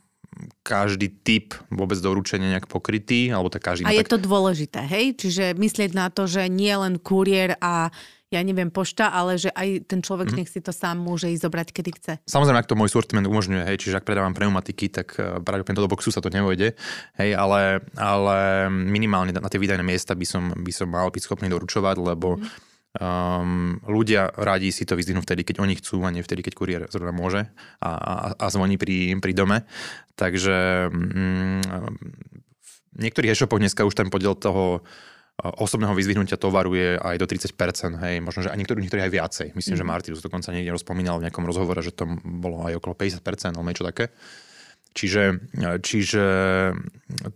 každý typ vôbec doručenia nejak pokrytý, alebo tak každý... A je tak... to dôležité, hej? Čiže myslieť na to, že nie len kuriér a ja neviem, pošta, ale že aj ten človek mm. nech si to sám môže ísť zobrať, kedy chce. Samozrejme, ak to môj sortiment umožňuje, hej, čiže ak predávam pneumatiky, tak eh, pravdepodobne do boxu sa to nevojde, hej, ale, ale minimálne na tie výdajné miesta by som, by som mal byť schopný doručovať, lebo mm Um, ľudia radi si to vyzdvihnú vtedy, keď oni chcú a nie vtedy, keď kuriér zrovna môže a, a, a zvoní pri, pri dome. Takže um, v niektorých e-shopoch dneska už ten podiel toho osobného vyzvihnutia tovaru je aj do 30%, hej, možno, že aj niektorí, niektorí aj viacej. Myslím, mm. že Martinus dokonca niekde rozpomínal v nejakom rozhovore, že to bolo aj okolo 50%, alebo niečo také. Čiže, čiže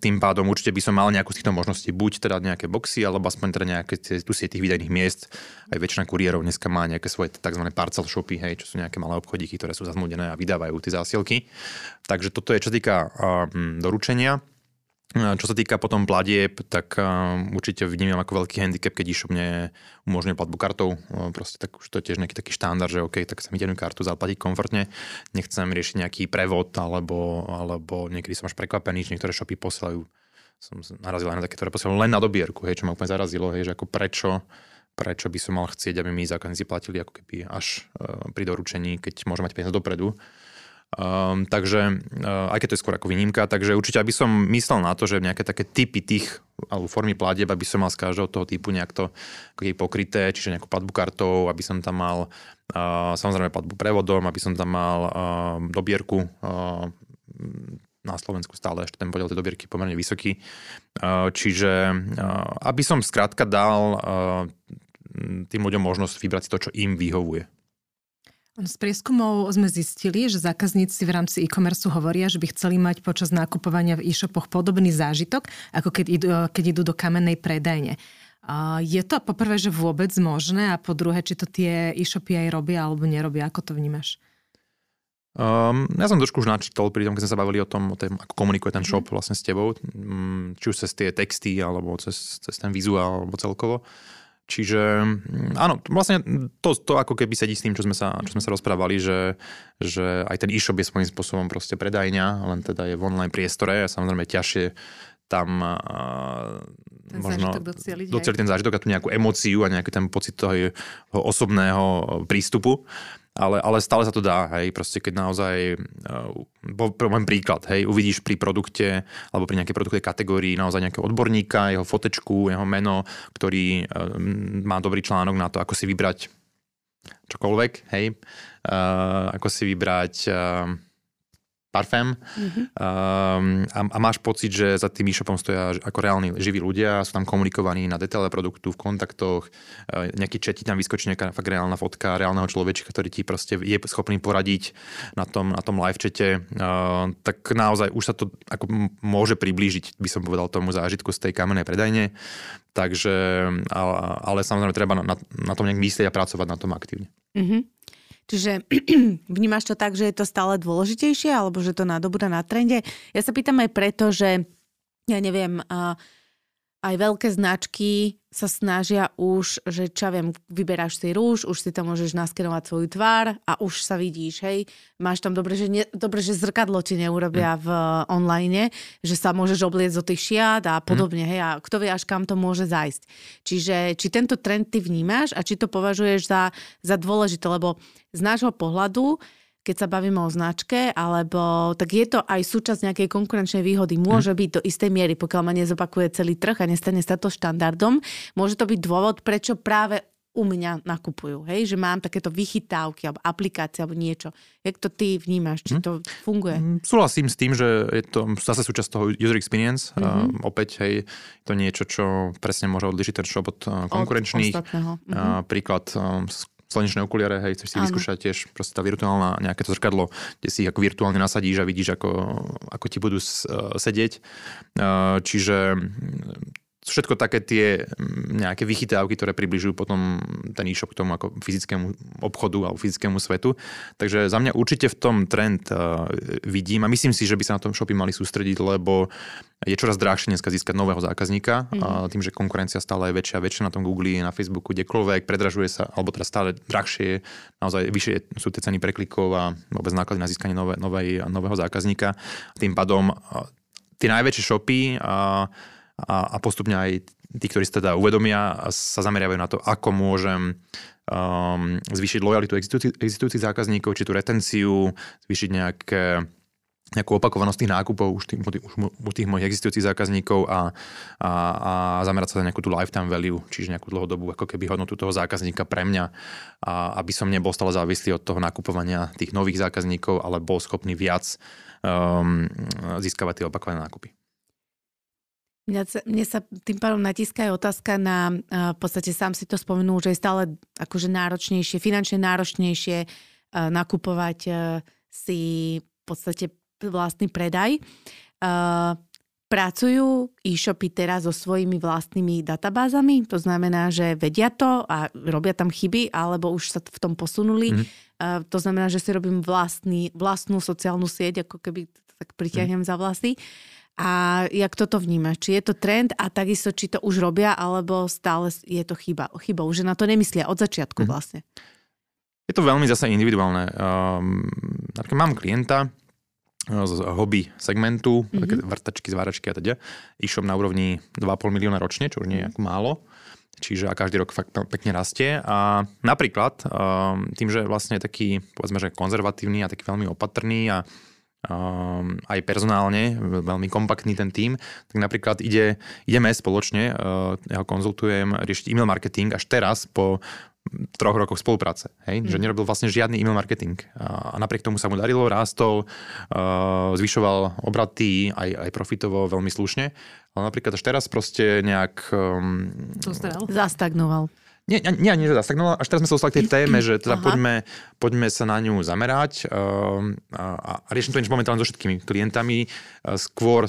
tým pádom určite by som mal nejakú z týchto možností, buď teda nejaké boxy, alebo aspoň teda nejaké tu tých výdajných miest. Aj väčšina kuriérov dneska má nejaké svoje tzv. parcel shopy, hej, čo sú nejaké malé obchodíky, ktoré sú zazmúdené a vydávajú tie zásielky. Takže toto je čo týka um, doručenia. Čo sa týka potom platieb, tak určite vnímam ako veľký handicap, keď e-shop umožňuje platbu kartou. Proste tak už to je tiež nejaký taký štandard, že OK, tak mi denú kartu zaplatiť komfortne. Nechcem riešiť nejaký prevod, alebo, alebo niekedy som až prekvapený, že niektoré shopy posielajú. Som narazil aj na také, ktoré posielajú len na dobierku, hej, čo ma úplne zarazilo, hej, že ako prečo prečo by som mal chcieť, aby mi zákazníci platili ako keby až pri doručení, keď môžem mať peniaze dopredu. Um, takže, uh, aj keď to je skôr ako výnimka, takže určite aby som myslel na to, že nejaké také typy tých alebo formy platieb, aby som mal z každého toho typu nejak to pokryté, čiže nejakú platbu kartou, aby som tam mal uh, samozrejme platbu prevodom, aby som tam mal uh, dobierku uh, na Slovensku stále ešte ten podiel tej dobierky pomerne vysoký. Uh, čiže aby som skrátka dal tým ľuďom možnosť vybrať si to, čo im vyhovuje. Z prieskumov sme zistili, že zákazníci v rámci e-commerce hovoria, že by chceli mať počas nákupovania v e-shopoch podobný zážitok, ako keď idú, keď idú do kamennej predajne. Je to poprvé, že vôbec možné a po druhé, či to tie e-shopy aj robia alebo nerobia, ako to vnímaš? Um, ja som trošku už načítol pri tom, keď sme sa bavili o tom, o tom ako komunikuje ten shop mm. vlastne s tebou, mm, či už cez tie texty, alebo cez, cez ten vizuál, alebo celkovo. Čiže mm, áno, vlastne to, to ako keby sedí s tým, čo sme sa, čo sme sa rozprávali, že, že aj ten e-shop je svojím spôsobom proste predajňa, len teda je v online priestore a samozrejme ťažšie tam ten možno docieliť, docieliť ten zážitok a tú nejakú emóciu a nejaký ten pocit toho osobného prístupu ale, ale stále sa to dá, hej, proste keď naozaj, uh, poviem príklad, hej, uvidíš pri produkte alebo pri nejakej produktovej kategórii naozaj nejakého odborníka, jeho fotečku, jeho meno, ktorý uh, má dobrý článok na to, ako si vybrať čokoľvek, hej, uh, ako si vybrať parfém mm-hmm. um, a, a máš pocit, že za tým e-shopom stoja ako reálni živí ľudia, sú tam komunikovaní na detaile produktu, v kontaktoch, uh, nejaký chat tam vyskočí nejaká fakt reálna fotka reálneho človečka, ktorý ti proste je schopný poradiť na tom, na tom live chate, uh, tak naozaj už sa to ako môže priblížiť, by som povedal, tomu zážitku z tej kamennej predajne. Takže, ale, ale samozrejme treba na, na tom nejak myslieť a pracovať na tom aktívne. Mm-hmm. Čiže (clears throat) vnímaš to tak, že je to stále dôležitejšie alebo že to nadobúda na trende? Ja sa pýtam aj preto, že ja neviem, uh, aj veľké značky sa snažia už, že čo viem, vyberáš si rúž, už si tam môžeš naskenovať svoju tvár a už sa vidíš, hej. Máš tam dobre, že, ne, dobre, že zrkadlo ti neurobia mm. v online, že sa môžeš obliecť do tých šiat a podobne, mm. hej. A kto vie, až kam to môže zajsť. Čiže či tento trend ty vnímaš a či to považuješ za, za dôležité, lebo z nášho pohľadu keď sa bavíme o značke, alebo tak je to aj súčasť nejakej konkurenčnej výhody. Môže hmm. byť do istej miery, pokiaľ ma nezopakuje celý trh a nestane sa to štandardom. Môže to byť dôvod, prečo práve u mňa nakupujú, hej? že mám takéto vychytávky alebo aplikácie alebo niečo. Jak to ty vnímaš? Či hm? to funguje? Mm, súhlasím s tým, že je to zase súčasť toho user experience. Mm-hmm. Uh, opäť, hej, to niečo, čo presne môže odlišiť ten shop od uh, konkurenčných. Od uh, príklad um, slnečné okuliare, hej, chceš si Áno. vyskúšať tiež proste tá virtuálna nejaké to zrkadlo, kde si ako virtuálne nasadíš a vidíš, ako, ako ti budú sedieť. Čiže všetko také tie mm, nejaké vychytávky, ktoré približujú potom ten e-shop k tomu ako fyzickému obchodu alebo fyzickému svetu. Takže za mňa určite v tom trend uh, vidím a myslím si, že by sa na tom shopy mali sústrediť, lebo je čoraz drahšie dneska získať nového zákazníka. Mm. Uh, tým, že konkurencia stále je väčšia a väčšia na tom Google, na Facebooku, kdekoľvek, predražuje sa, alebo teda stále drahšie, naozaj vyššie sú tie ceny preklikov a vôbec náklady na získanie nové, novej, nového zákazníka. Tým pádom uh, tie najväčšie shopy uh, a, a postupne aj tí, ktorí sa teda uvedomia sa zameriavajú na to, ako môžem um, zvýšiť lojalitu existujúcich zákazníkov, či tú retenciu, zvýšiť nejaké nejakú opakovanosť tých nákupov už tých, už, už tých mojich existujúcich zákazníkov a, a, a zamerať sa na nejakú tú lifetime value, čiže nejakú dlhodobú ako keby hodnotu toho zákazníka pre mňa, a aby som nebol stále závislý od toho nakupovania tých nových zákazníkov, ale bol schopný viac um, získavať tie opakované nákupy. Mne sa, tým pádom natíska aj otázka na, v podstate sám si to spomenul, že je stále akože náročnejšie, finančne náročnejšie nakupovať si v podstate vlastný predaj. Pracujú e-shopy teraz so svojimi vlastnými databázami, to znamená, že vedia to a robia tam chyby, alebo už sa v tom posunuli. Mm-hmm. To znamená, že si robím vlastný, vlastnú sociálnu sieť, ako keby tak pritiahnem mm-hmm. za vlasy. A jak toto vníma? Či je to trend a takisto, či to už robia, alebo stále je to chyba, chybou, že na to nemyslia od začiatku mm. vlastne? Je to veľmi zase individuálne. Um, mám klienta z hobby segmentu, mm-hmm. vrtačky, zváračky a teda, e-shop na úrovni 2,5 milióna ročne, čo už nie je ako málo. Čiže a každý rok fakt pekne rastie. A napríklad um, tým, že vlastne je taký, povedzme, že konzervatívny a taký veľmi opatrný a Um, aj personálne, veľmi kompaktný ten tím, tak napríklad ide, ideme spoločne, uh, ja ho konzultujem, riešiť e-mail marketing až teraz po troch rokoch spolupráce. Hej? Mm. Že nerobil vlastne žiadny e-mail marketing. A napriek tomu sa mu darilo, rástol, uh, zvyšoval obraty, aj, aj profitovo veľmi slušne. Ale napríklad až teraz proste nejak... Um, Zastagnoval. Nie, nie, nie, že no až teraz sme sa dostali k tej téme, že teda poďme, poďme sa na ňu zamerať uh, a, a riešim to niečo momentálne so všetkými klientami. Uh, skôr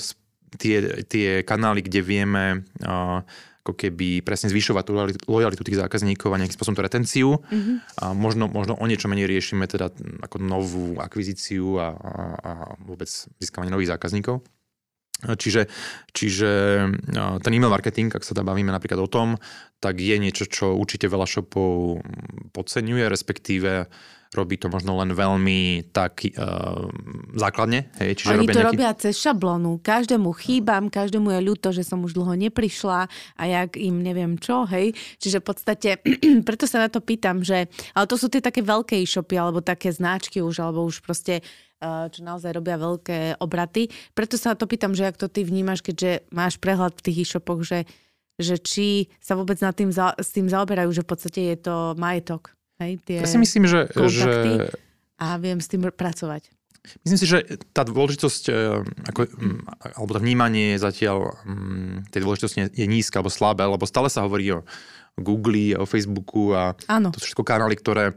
tie, tie kanály, kde vieme uh, ako keby presne zvyšovať tú lojalitu tých zákazníkov a nejakým spôsobom tú retenciu. Mm-hmm. A možno, možno o niečo menej riešime teda ako novú akvizíciu a, a, a vôbec získavanie nových zákazníkov. Čiže, čiže ten e-mail marketing, ak sa tam bavíme napríklad o tom, tak je niečo, čo určite veľa shopov podceňuje, respektíve robí to možno len veľmi tak uh, základne. Hej, čiže Oni to nejaký... robia cez šablónu. Každému chýbam, každému je ľúto, že som už dlho neprišla a jak im neviem čo, hej. Čiže v podstate, (clears throat) preto sa na to pýtam, že, ale to sú tie také veľké e-shopy, alebo také značky už, alebo už proste čo naozaj robia veľké obraty. Preto sa to pýtam, že ak to ty vnímaš, keďže máš prehľad v tých e-shopoch, že, že či sa vôbec nad tým za, s tým zaoberajú, že v podstate je to majetok. Hej, tie ja si myslím, že, že... A viem s tým pracovať. Myslím si, že tá dôležitosť, e, ako, alebo to vnímanie zatiaľ tej dôležitosti je nízka alebo slabé, lebo stále sa hovorí o Google, o Facebooku a Áno. to sú všetko kanály, ktoré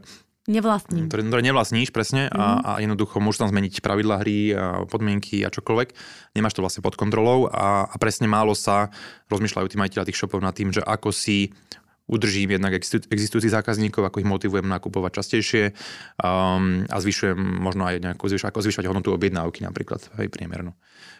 Nevlastním. Ktoré, ktoré nevlastníš, presne, mm-hmm. a, mhm. a jednoducho môžeš tam zmeniť pravidla hry, a podmienky a čokoľvek. Nemáš to vlastne pod kontrolou a, a presne málo sa rozmýšľajú tí majiteľa tých shopov nad tým, že ako si udržím jednak existujúcich zákazníkov, ako ich motivujem nakupovať častejšie um, a zvyšujem možno aj nejakú, zvyš, ako zvyšovať hodnotu objednávky napríklad, aj priemernú.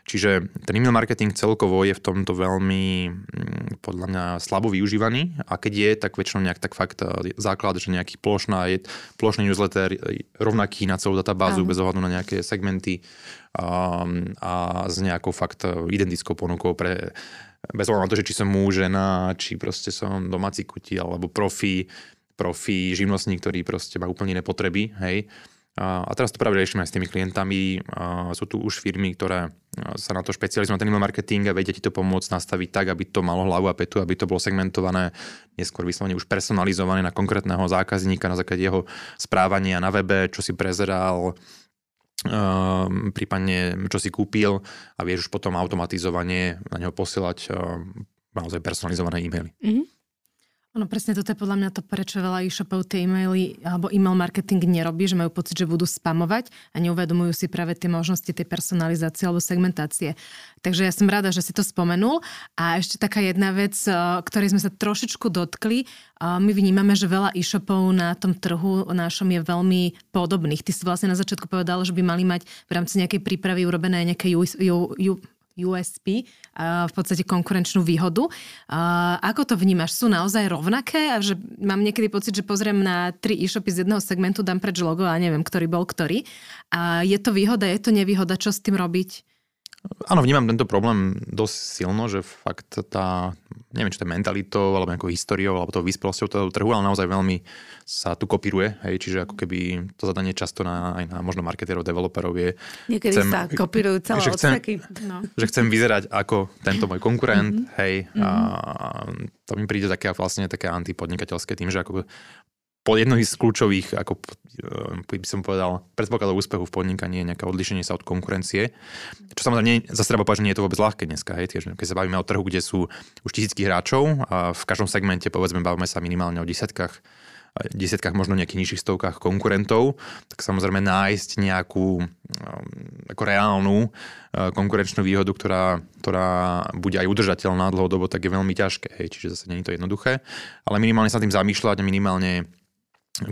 Čiže ten email marketing celkovo je v tomto veľmi mm, podľa mňa slabo využívaný a keď je, tak väčšinou nejak tak fakt e, základ, že nejaký plošná, je, plošný newsletter rovnaký na celú databázu Aha. bez ohľadu na nejaké segmenty um, a s nejakou fakt identickou ponukou pre bez ohľadu na to, že či som muž, žena, či proste som domáci kuti alebo profi, profi, živnostník, ktorý proste má úplne iné potreby, hej a teraz to práve riešime s tými klientami. Sú tu už firmy, ktoré sa na to špecializujú na ten email marketing a vedia ti to pomôcť nastaviť tak, aby to malo hlavu a petu, aby to bolo segmentované, neskôr vyslovene už personalizované na konkrétneho zákazníka na základe jeho správania na webe, čo si prezeral, prípadne čo si kúpil a vieš už potom automatizovanie na neho posielať um, naozaj personalizované e-maily. Mm-hmm. No presne toto je podľa mňa to, prečo veľa e-shopov tie e-maily alebo e-mail marketing nerobí, že majú pocit, že budú spamovať a neuvedomujú si práve tie možnosti tej personalizácie alebo segmentácie. Takže ja som rada, že si to spomenul. A ešte taká jedna vec, eh, ktorej sme sa trošičku dotkli. Eh, my vnímame, že veľa e-shopov na tom trhu našom je veľmi podobných. Ty si vlastne na začiatku povedal, že by mali mať v rámci nejakej prípravy urobené nejaké USP, v podstate konkurenčnú výhodu. Ako to vnímaš? Sú naozaj rovnaké? A že mám niekedy pocit, že pozriem na tri e-shopy z jedného segmentu, dám preč logo a neviem, ktorý bol ktorý. A je to výhoda, je to nevýhoda? Čo s tým robiť? Áno, vnímam tento problém dosť silno, že fakt tá neviem, či to je mentalitou, alebo nejakou históriou, alebo to vyspelosťou toho trhu, ale naozaj veľmi sa tu kopíruje, hej, čiže ako keby to zadanie často na, aj na možno marketérov, developerov je... Niekedy chcem, sa kopírujú celé že chcem, no. Že chcem vyzerať ako tento môj konkurent, mm-hmm. hej, mm-hmm. a to mi príde také vlastne také antipodnikateľské tým, že ako jedno z kľúčových, ako eh, by som povedal, predpokladov úspechu v podnikaní je nejaké odlišenie sa od konkurencie. Čo samozrejme, zase treba povedať, že nie je to vôbec ľahké dneska. Hej, keď sa bavíme o trhu, kde sú už tisícky hráčov a v každom segmente, povedzme, bavíme sa minimálne o desiatkách desiatkách, možno nejakých nižších stovkách konkurentov, tak samozrejme nájsť nejakú um, ako reálnu konkurenčnú výhodu, ktorá, ktorá bude aj udržateľná dlhodobo, tak je veľmi ťažké. Hej. Čiže zase nie je to jednoduché. Ale minimálne sa tým zamýšľať, minimálne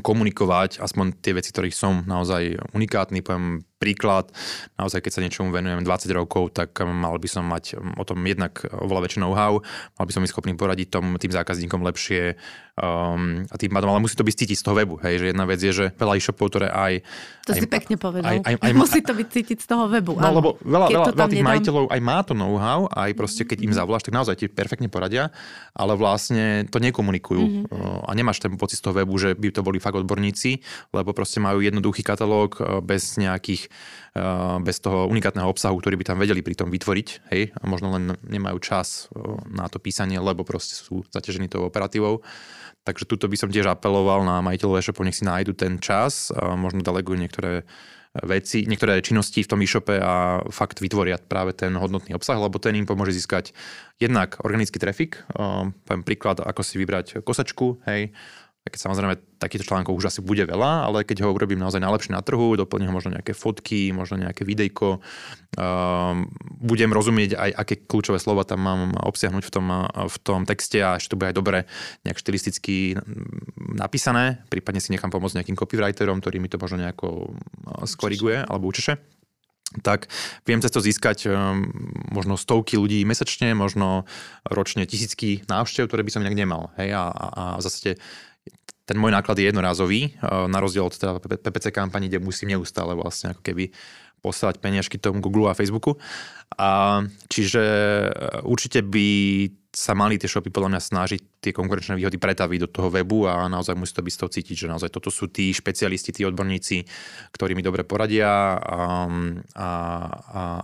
komunikovať aspoň tie veci, ktorých som naozaj unikátny. Poviem príklad, naozaj keď sa niečomu venujem 20 rokov, tak mal by som mať o tom jednak oveľa väčšie know-how, mal by som byť schopný poradiť tom, tým zákazníkom lepšie um, a tým pádom, ale musí to byť cítiť z toho webu. Hej, že jedna vec je, že veľa e-shopov, ktoré aj... To aj, si pekne povedal. Aj, aj, aj, (laughs) musí to byť cítiť z toho webu. No, áno. lebo veľa, veľa, veľa tých nedám... majiteľov aj má to know-how, aj proste keď im zavoláš, tak naozaj ti perfektne poradia, ale vlastne to nekomunikujú mm-hmm. a nemáš ten pocit z toho webu, že by to boli fakt odborníci, lebo proste majú jednoduchý katalóg bez nejakých Eh, bez toho unikátneho obsahu, ktorý by tam vedeli pri tom vytvoriť, hej, a možno len nemajú čas eh, na to písanie, lebo proste sú zaťažení tou operatívou. Takže tuto by som tiež apeloval na majiteľov e-shopu, nech si nájdu ten čas, a možno delegujú niektoré veci, niektoré činnosti v tom e-shope a fakt vytvoria práve ten hodnotný obsah, lebo ten im pomôže získať jednak organický trafik, eh, poviem príklad, ako si vybrať kosačku, hej, keď samozrejme takýchto článkov už asi bude veľa, ale keď ho urobím naozaj najlepšie na trhu, doplním ho možno nejaké fotky, možno nejaké videjko, um, budem rozumieť aj, aké kľúčové slova tam mám obsiahnuť v tom, v tom texte a ešte to bude aj dobre nejak štilisticky napísané, prípadne si nechám pomôcť nejakým copywriterom, ktorý mi to možno nejako skoriguje alebo učeše tak viem cez to získať um, možno stovky ľudí mesačne, možno ročne tisícky návštev, ktoré by som nejak nemal. Hej? A, a, a zase ten môj náklad je jednorázový, eh, na rozdiel od teda PPC kampani, kde musím neustále vlastne ako keby poslať peniažky tomu Google a Facebooku. A, čiže eh, určite by sa mali tie shopy podľa mňa snažiť tie konkurenčné výhody pretaviť do toho webu a naozaj musí to byť z toho cítiť, že naozaj toto sú tí špecialisti, tí odborníci, ktorí mi dobre poradia a, a,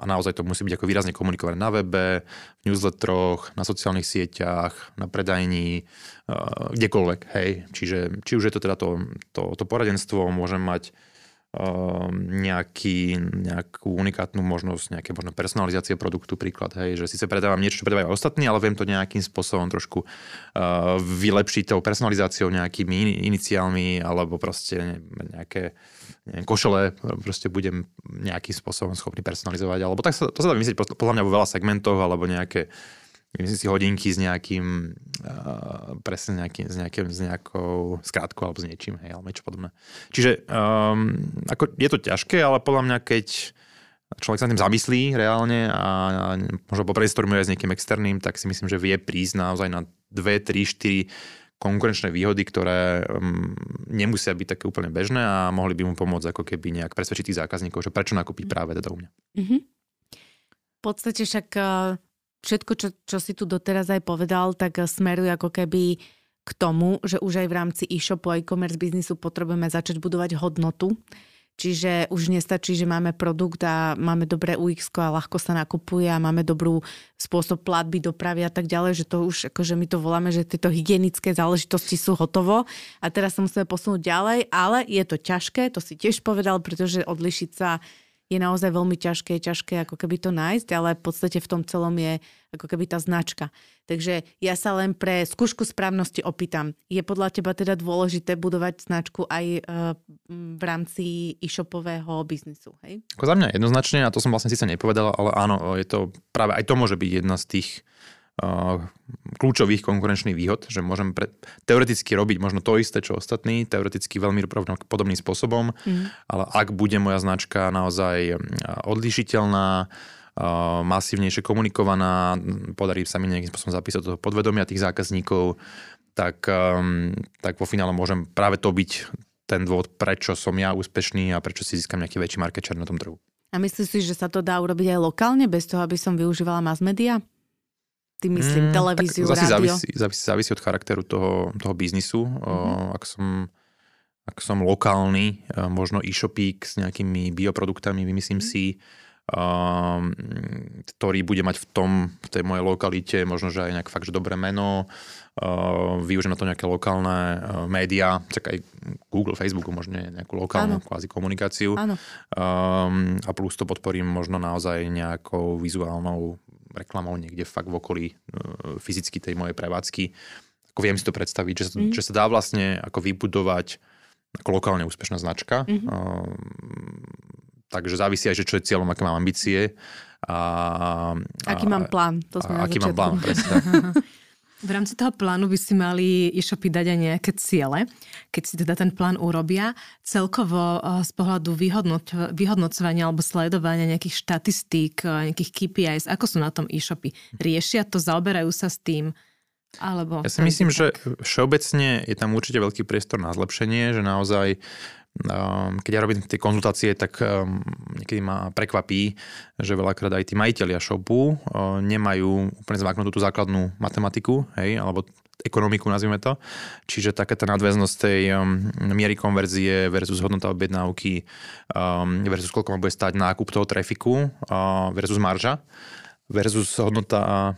a naozaj to musí byť ako výrazne komunikované na webe, v newsletteroch, na sociálnych sieťach, na predajní, kdekoľvek. Hej. Čiže či už je to teda to, to, to poradenstvo, môžem mať nejaký, nejakú unikátnu možnosť, nejaké možno personalizácie produktu, príklad, hej, že síce predávam niečo, čo predávajú ostatní, ale viem to nejakým spôsobom trošku uh, vylepšiť tou personalizáciou, nejakými iniciálmi, alebo proste nejaké neviem, košele proste budem nejakým spôsobom schopný personalizovať, alebo tak sa, to sa dá vymyslieť podľa mňa vo veľa segmentov, alebo nejaké myslím si hodinky s nejakým, uh, presne nejakým, s, nejakým, s nejakou skrátkou alebo s niečím, hej, alebo niečo podobné. Čiže um, ako je to ťažké, ale podľa mňa, keď človek sa tým zamyslí reálne a, a možno pobrainstormuje aj s niekým externým, tak si myslím, že vie prísť naozaj na dve, tri, štyri konkurenčné výhody, ktoré um, nemusia byť také úplne bežné a mohli by mu pomôcť ako keby nejak presvedčiť tých zákazníkov, že prečo nakúpiť práve teda u mňa. Mm-hmm. V podstate však všetko, čo, čo si tu doteraz aj povedal, tak smeruje ako keby k tomu, že už aj v rámci e-shopu a e-commerce biznisu potrebujeme začať budovať hodnotu. Čiže už nestačí, že máme produkt a máme dobré UX a ľahko sa nakupuje a máme dobrú spôsob platby, dopravy a tak ďalej, že to už, akože my to voláme, že tieto hygienické záležitosti sú hotovo a teraz sa musíme posunúť ďalej, ale je to ťažké, to si tiež povedal, pretože odlišiť sa je naozaj veľmi ťažké, ťažké ako keby to nájsť, ale v podstate v tom celom je ako keby tá značka. Takže ja sa len pre skúšku správnosti opýtam. Je podľa teba teda dôležité budovať značku aj e, v rámci e-shopového biznisu, hej? Ako za mňa jednoznačne, a to som vlastne síce nepovedal, ale áno, je to práve aj to môže byť jedna z tých kľúčových konkurenčných výhod, že môžem pre, teoreticky robiť možno to isté, čo ostatní, teoreticky veľmi podobným spôsobom, mm. ale ak bude moja značka naozaj odlišiteľná, masívnejšie komunikovaná, podarí sa mi nejakým spôsobom zapísať do podvedomia tých zákazníkov, tak, tak vo finále môžem práve to byť ten dôvod, prečo som ja úspešný a prečo si získam nejaký väčší market share na tom trhu. A myslíš si, že sa to dá urobiť aj lokálne, bez toho, aby som využívala mass media? Tým myslím mm, televíziu, tak rádio? Závisí, závisí, závisí od charakteru toho, toho biznisu. Mm-hmm. Ak som ak som lokálny, možno e-shopík s nejakými bioproduktami, vymyslím mm. si, um, ktorý bude mať v tom, v tej mojej lokalite možno, že aj nejak fakt, že dobré meno, uh, využijem na to nejaké lokálne uh, médiá, tak aj Google, Facebooku možno nejakú lokálnu ano. kvázi komunikáciu. Ano. Um, a plus to podporím možno naozaj nejakou vizuálnou reklamou niekde fakt v okolí uh, fyzicky tej mojej prevádzky. Ako viem si to predstaviť, že sa, mm. že sa dá vlastne ako vybudovať ako lokálne úspešná značka. Mm-hmm. Uh, takže závisí aj, že čo je cieľom, aké mám ambície. A, aký mám plán, to sme a, aký mám plán, presne. (laughs) V rámci toho plánu by si mali e-shopy dať aj nejaké ciele, keď si teda ten plán urobia. Celkovo z pohľadu vyhodnoť, vyhodnocovania alebo sledovania nejakých štatistík, nejakých KPIs, ako sú na tom e-shopy? Riešia to, zaoberajú sa s tým? Alebo ja si myslím, tak. že všeobecne je tam určite veľký priestor na zlepšenie, že naozaj um, keď ja robím tie konzultácie, tak um, niekedy ma prekvapí, že veľakrát aj tí majiteľia shopu uh, nemajú úplne zváknutú tú základnú matematiku, hej, alebo ekonomiku, nazvime to. Čiže taká tá nadväznosť tej um, miery konverzie versus hodnota objednávky um, versus koľko ma bude stať nákup toho trafiku uh, versus marža versus hodnota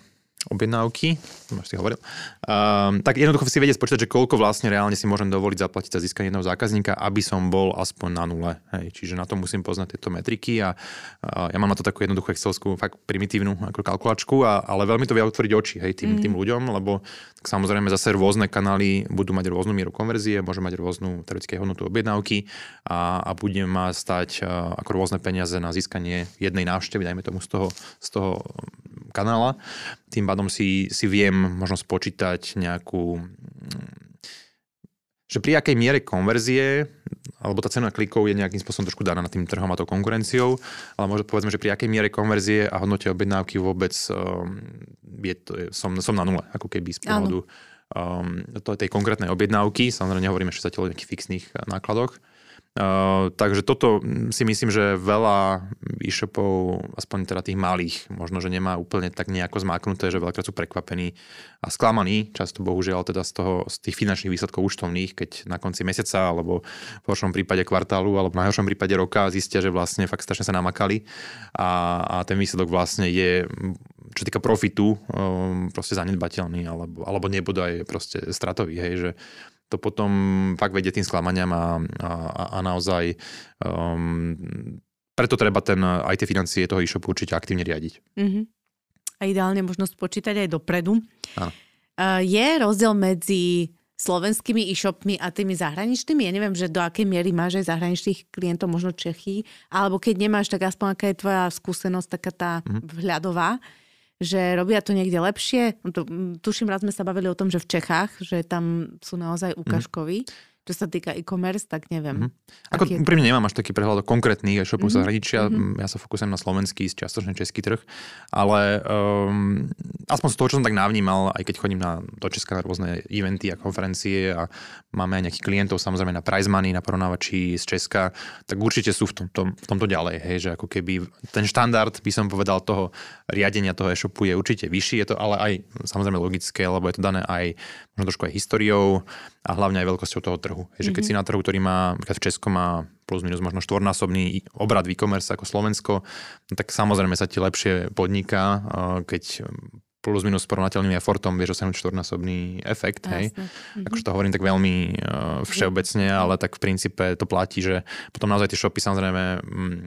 objednávky, máš si hovoril, um, tak jednoducho si vedieť spočítať, že koľko vlastne reálne si môžem dovoliť zaplatiť za získanie jedného zákazníka, aby som bol aspoň na nule. Hej. Čiže na to musím poznať tieto metriky a, a ja mám na to takú jednoduchú excelovskú, fakt primitívnu ako kalkulačku, a, ale veľmi to vie otvoriť oči hej, tým, mm. tým ľuďom, lebo tak samozrejme zase rôzne kanály budú mať rôznu mieru konverzie, môže mať rôznu teoretické hodnotu objednávky a, a bude ma stať ako rôzne peniaze na získanie jednej návštevy, dajme tomu z toho, z toho kanála. Tým pádom si, si viem možno spočítať nejakú že pri akej miere konverzie, alebo tá cena klikov je nejakým spôsobom trošku daná na tým trhom a tou konkurenciou, ale možno povedzme, že pri akej miere konverzie a hodnote objednávky vôbec um, je to, som, som na nule, ako keby z pohľadu um, tej konkrétnej objednávky. Samozrejme nehovoríme ešte zatiaľ o nejakých fixných nákladoch. Uh, takže toto si myslím, že veľa e-shopov, aspoň teda tých malých, možno, že nemá úplne tak nejako zmáknuté, že veľakrát sú prekvapení a sklamaní, často bohužiaľ teda z, toho, z tých finančných výsledkov účtovných, keď na konci mesiaca alebo v horšom prípade kvartálu alebo v najhoršom prípade roka zistia, že vlastne fakt strašne sa namakali. A, a ten výsledok vlastne je čo týka profitu, um, proste zanedbateľný alebo, alebo nebude aj proste stratový, hej, že to potom fakt vedie tým sklamaniam a, a, a naozaj um, preto treba ten, aj tie financie toho e-shopu určite aktívne riadiť. Uh-huh. A ideálne možno spočítať aj dopredu. Áno. Uh, je rozdiel medzi slovenskými e-shopmi a tými zahraničnými? Ja neviem, že do akej miery máš aj zahraničných klientov, možno Čechy, alebo keď nemáš, tak aspoň aká je tvoja skúsenosť, taká tá uh-huh. vhľadová že robia to niekde lepšie. No tuším, raz sme sa bavili o tom, že v Čechách, že tam sú naozaj mhm. ukážkoví. Mm. Čo sa týka e-commerce, tak neviem. Mm-hmm. Ako je... úprimne nemám až taký prehľad o konkrétnych e-shopov mm-hmm. zahraničia. Mm-hmm. Ja sa fokusujem na slovenský, čiastočne český trh. Ale um, aspoň z toho, čo som tak navnímal, aj keď chodím na, do Česka na rôzne eventy a konferencie a máme aj nejakých klientov, samozrejme na prize money, na porovnávači z Česka, tak určite sú v tomto, v tomto ďalej. Hej, že ako keby ten štandard, by som povedal, toho riadenia toho e-shopu je určite vyšší. Je to ale aj samozrejme logické, lebo je to dané aj možno trošku aj históriou a hlavne aj veľkosťou toho trhu. Je, že keď mm-hmm. si na trhu, ktorý má, v Česku má plus minus možno štvornásobný obrad e-commerce ako Slovensko, no tak samozrejme sa ti lepšie podniká, keď plus minus porovnateľným efortom vieš dosiahnuť štvornásobný efekt, hej. Mm-hmm. Akože to hovorím tak veľmi uh, všeobecne, ale tak v princípe to platí, že potom naozaj tie shopy samozrejme mm,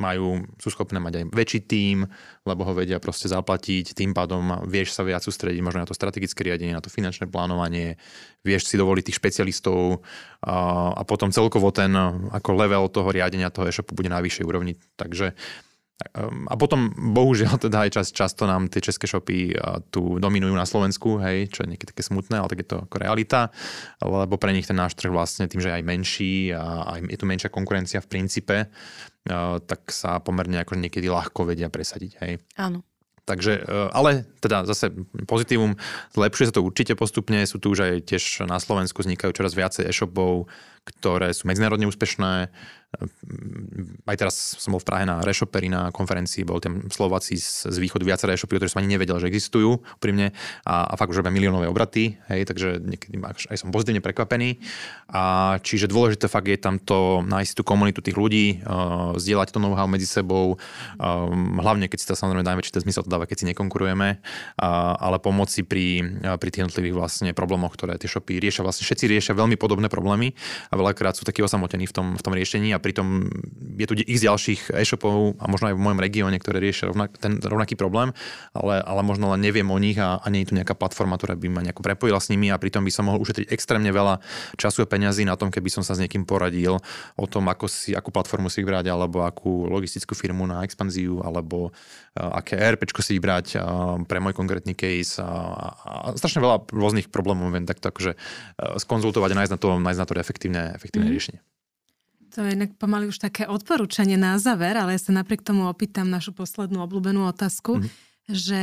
majú, sú schopné mať aj väčší tím, lebo ho vedia proste zaplatiť, tým pádom vieš sa viac sústrediť možno na to strategické riadenie, na to finančné plánovanie, vieš si dovoliť tých špecialistov a, a potom celkovo ten ako level toho riadenia toho e-shopu bude na vyššej úrovni. Takže a potom, bohužiaľ, teda aj čas, často nám tie české shopy tu dominujú na Slovensku, hej, čo je niekedy také smutné, ale tak je to ako realita, lebo pre nich ten náš trh vlastne tým, že je aj menší a aj je tu menšia konkurencia v princípe, tak sa pomerne ako niekedy ľahko vedia presadiť, hej. Áno. Takže, e, ale teda zase pozitívum, zlepšuje sa to určite postupne, sú tu už aj tiež na Slovensku vznikajú čoraz viacej e-shopov, ktoré sú medzinárodne úspešné, aj teraz som bol v Prahe na Reshoperi na konferencii, bol tam Slováci z, z východu viaceré reshopy, ktorí som ani nevedel, že existujú úprimne a, a fakt už robia miliónové obraty, hej, takže niekedy aj som pozitívne prekvapený. A čiže dôležité fakt je tam to nájsť tú komunitu tých ľudí, uh, zdieľať to know-how medzi sebou, um, hlavne keď si to samozrejme to zmysel to dáva, keď si nekonkurujeme, uh, ale pomoci pri, uh, pri tých jednotlivých vlastne problémoch, ktoré tie shopy riešia. Vlastne všetci riešia veľmi podobné problémy a veľakrát sú takí osamotení v tom, v tom riešení a pritom je tu x ďalších e-shopov a možno aj v mojom regióne, ktoré riešia rovnak, ten rovnaký problém, ale, ale možno len neviem o nich a, a nie je tu nejaká platforma, ktorá by ma nejako prepojila s nimi a pritom by som mohol ušetriť extrémne veľa času a peňazí na tom, keby som sa s niekým poradil o tom, ako si, akú platformu si vybrať, alebo akú logistickú firmu na expanziu, alebo uh, aké ERP si vybrať uh, pre môj konkrétny case a, a, a strašne veľa rôznych problémov viem takto akože uh, skonzultovať a nájsť na to, nájsť na to efektívne, efektívne mm. riešenie. To je inak pomaly už také odporúčanie na záver, ale ja sa napriek tomu opýtam našu poslednú obľúbenú otázku, mm-hmm. že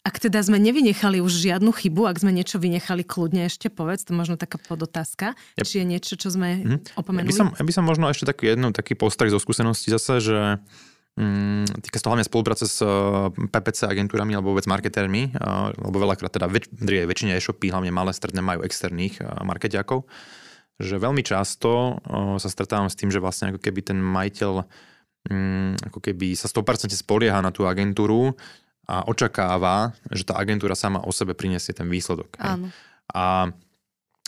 ak teda sme nevynechali už žiadnu chybu, ak sme niečo vynechali, kľudne ešte povedz, to možno taká podotázka, yep. či je niečo, čo sme mm-hmm. opomenuli. Ja by, som, ja by som možno ešte taký jednu taký postreh zo skúsenosti zase, že mm, týka sa hlavne spolupráce s uh, PPC agentúrami alebo vôbec marketérmi, uh, lebo veľakrát teda väč, väčšine e-shopy, hlavne malé stredné, majú externých uh, marketiakov že veľmi často sa stretávam s tým, že vlastne ako keby ten majiteľ mm, ako keby sa 100% spolieha na tú agentúru a očakáva, že tá agentúra sama o sebe prinesie ten výsledok. Áno. A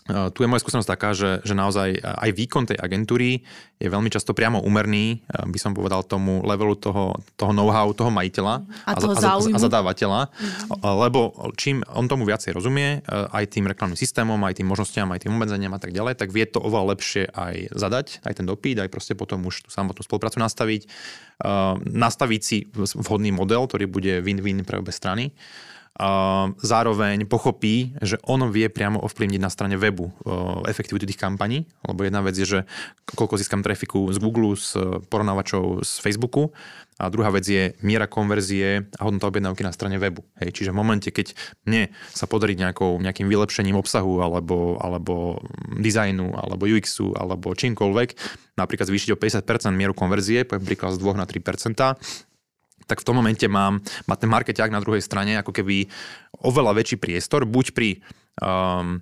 tu je moja skúsenosť taká, že, že naozaj aj výkon tej agentúry je veľmi často priamo umerný, by som povedal tomu levelu toho, toho know-how, toho majiteľa a, toho a, a, a zadávateľa, mm-hmm. lebo čím on tomu viacej rozumie, aj tým reklamným systémom, aj tým možnostiam, aj tým obmedzeniam a tak ďalej, tak vie to oveľa lepšie aj zadať, aj ten dopyt, aj proste potom už tú samotnú spoluprácu nastaviť, nastaviť si vhodný model, ktorý bude win-win pre obe strany zároveň pochopí, že on vie priamo ovplyvniť na strane webu efektivitu tých kampaní, lebo jedna vec je, že koľko získam trafiku z Google, z porovnávačov z Facebooku a druhá vec je miera konverzie a hodnota objednávky na strane webu. Hej, čiže v momente, keď mne sa podarí nejakou, nejakým vylepšením obsahu alebo, alebo dizajnu, alebo UXu, alebo čímkoľvek, napríklad zvýšiť o 50% mieru konverzie, poviem príklad z 2 na 3%, tak v tom momente mám, má ten markeťák na druhej strane ako keby oveľa väčší priestor, buď pri um,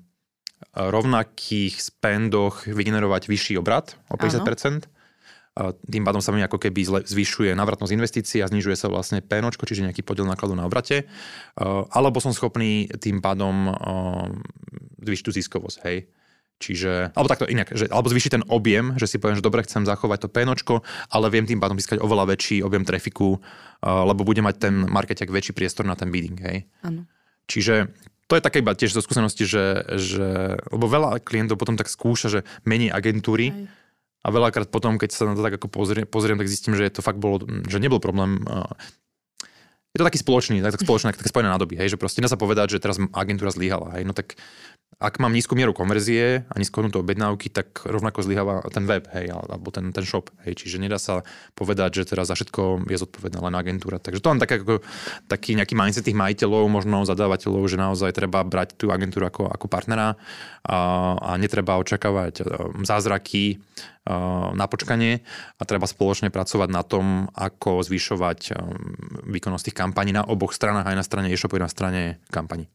rovnakých spendoch vygenerovať vyšší obrad o 50%, Áno. tým pádom sa mi ako keby zvyšuje návratnosť investícií a znižuje sa vlastne PNO, čiže nejaký podiel nákladu na obrate, uh, alebo som schopný tým pádom um, zvyšiť tú ziskovosť, hej. Čiže, alebo takto inak, že, alebo zvýšiť ten objem, že si poviem, že dobre, chcem zachovať to pénočko, ale viem tým pádom získať oveľa väčší objem trafiku, uh, lebo bude mať ten marketek väčší priestor na ten bidding, hej. Ano. Čiže to je také iba tiež zo skúsenosti, že, že, lebo veľa klientov potom tak skúša, že mení agentúry, Aj. A veľakrát potom, keď sa na to tak ako pozriem, pozriem, tak zistím, že to fakt bolo, že nebol problém uh, je to taký spoločný, tak, tak spoločné, tak spojené nádoby, hej, že proste dá sa povedať, že teraz agentúra zlyhala, hej, no tak ak mám nízku mieru konverzie a nízku hodnotu objednávky, tak rovnako zlyháva ten web, hej, alebo ten, ten shop, hej, čiže nedá sa povedať, že teraz za všetko je zodpovedná len agentúra. Takže to len také, ako, taký nejaký mindset tých majiteľov, možno zadávateľov, že naozaj treba brať tú agentúru ako, ako partnera a, a netreba očakávať um, zázraky uh, na počkanie a treba spoločne pracovať na tom, ako zvyšovať um, výkonnosť tých kampaní na oboch stranách, aj na strane e-shopu, aj na strane kampaní.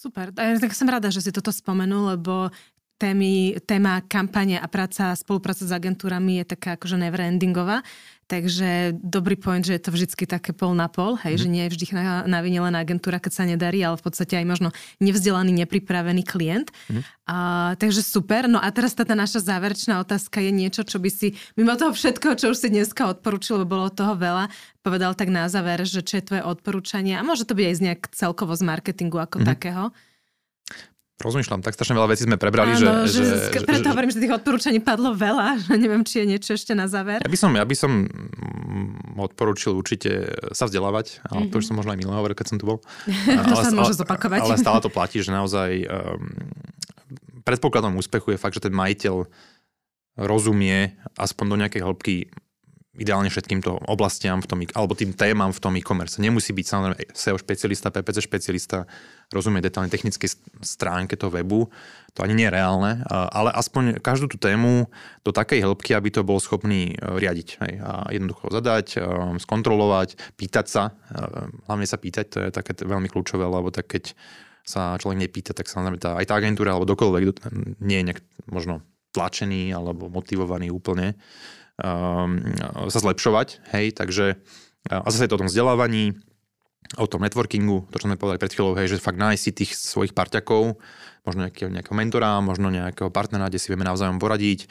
Super, tak som rada, že si toto spomenul, lebo témy, téma kampane a práca, spolupráca s agentúrami je taká akože neverendingová. Takže dobrý point, že je to vždycky také pol na pol, hej, mm. že nie je vždy na, na vine len agentúra, keď sa nedarí, ale v podstate aj možno nevzdelaný, nepripravený klient. Mm. A, takže super. No a teraz tá, tá naša záverečná otázka je niečo, čo by si, mimo toho všetkého, čo už si dneska odporúčil, lebo bolo toho veľa, povedal tak na záver, že čo je tvoje odporúčanie a môže to byť aj z nejak celkovo z marketingu ako mm. takého. Rozmýšľam, tak strašne veľa vecí sme prebrali, Áno, že, že, že... Preto že, hovorím, že tých odporúčaní padlo veľa, (laughs) že neviem, či je niečo ešte na záver. Ja by som, ja by som mm, odporúčil určite sa vzdelávať, ale mm-hmm. to už som možno aj minulé hovoril, keď som tu bol. (laughs) to ale, sa môže zopakovať. Ale stále (laughs) to platí, že naozaj um, predpokladom úspechu je fakt, že ten majiteľ rozumie aspoň do nejakej hĺbky ideálne všetkým to oblastiam v tom, alebo tým témam v tom e-commerce. Nemusí byť samozrejme SEO špecialista, PPC špecialista, rozumie detálne technickej stránke toho webu, to ani nie je reálne, ale aspoň každú tú tému do takej hĺbky, aby to bol schopný e, riadiť. Hej, a jednoducho zadať, e, skontrolovať, pýtať sa, e, hlavne sa pýtať, to je také veľmi kľúčové, lebo tak keď sa človek nepýta, tak samozrejme tá, aj tá agentúra alebo dokoľvek nie je nejak možno tlačený alebo motivovaný úplne um, sa zlepšovať, hej, takže a zase je to o tom vzdelávaní, o tom networkingu, to, čo sme povedali pred chvíľou, hej, že fakt nájsť si tých svojich parťakov, možno nejakého, nejakého mentora, možno nejakého partnera, kde si vieme navzájom poradiť,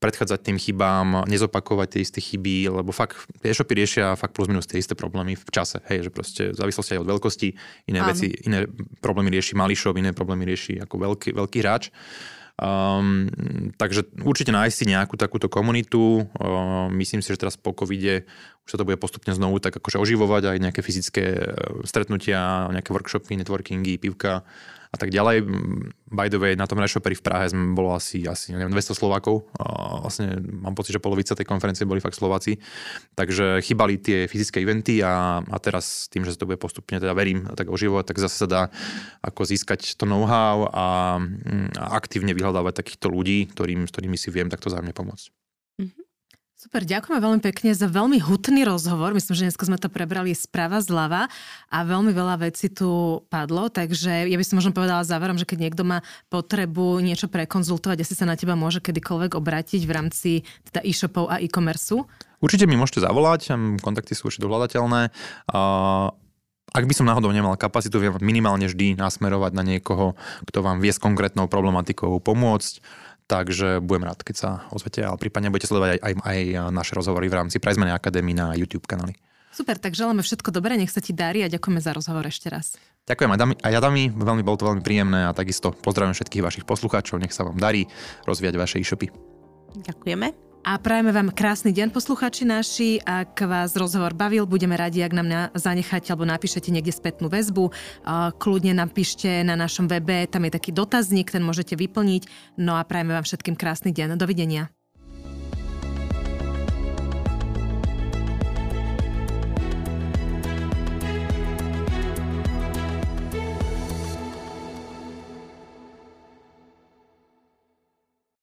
predchádzať tým chybám, nezopakovať tie isté chyby, lebo fakt e-shopy riešia fakt plus minus tie isté problémy v čase, hej, že proste v závislosti aj od veľkosti, iné Áno. veci, iné problémy rieši malý shop, iné problémy rieši ako veľký, veľký hráč. Um, takže určite nájsť si nejakú takúto komunitu. Um, myslím si, že teraz po covide už sa to bude postupne znovu tak akože oživovať aj nejaké fyzické e, stretnutia, nejaké workshopy, networkingy, pivka a tak ďalej. By the way, na tom reshoperi v Prahe sme bolo asi, asi neviem, 200 Slovákov. A vlastne mám pocit, že polovica tej konferencie boli fakt Slováci. Takže chýbali tie fyzické eventy a, a teraz tým, že sa to bude postupne, teda verím, tak oživovať, tak zase sa dá ako získať to know-how a, a aktívne vyhľadávať takýchto ľudí, ktorým, s ktorými si viem takto zájemne pomôcť. Super, ďakujeme veľmi pekne za veľmi hutný rozhovor. Myslím, že dnes sme to prebrali sprava zľava a veľmi veľa vecí tu padlo, takže ja by som možno povedala záverom, že keď niekto má potrebu niečo prekonzultovať, asi sa na teba môže kedykoľvek obrátiť v rámci teda e-shopov a e-commerce. Určite mi môžete zavolať, kontakty sú určite dohľadateľné. Ak by som náhodou nemal kapacitu, viem minimálne vždy nasmerovať na niekoho, kto vám vie s konkrétnou problematikou pomôcť Takže budem rád, keď sa ozvete, ale prípadne budete sledovať aj, aj, aj naše rozhovory v rámci Prizmany Akadémie na YouTube kanáli. Super, tak želáme všetko dobré, nech sa ti darí a ďakujeme za rozhovor ešte raz. Ďakujem aj Adami, veľmi bolo to veľmi príjemné a takisto pozdravím všetkých vašich poslucháčov, nech sa vám darí rozvíjať vaše e-shopy. Ďakujeme. A prajeme vám krásny deň, posluchači naši. Ak vás rozhovor bavil, budeme radi, ak nám zanecháte alebo napíšete niekde spätnú väzbu. Kľudne napíšte na našom webe, tam je taký dotazník, ten môžete vyplniť. No a prajeme vám všetkým krásny deň. Dovidenia.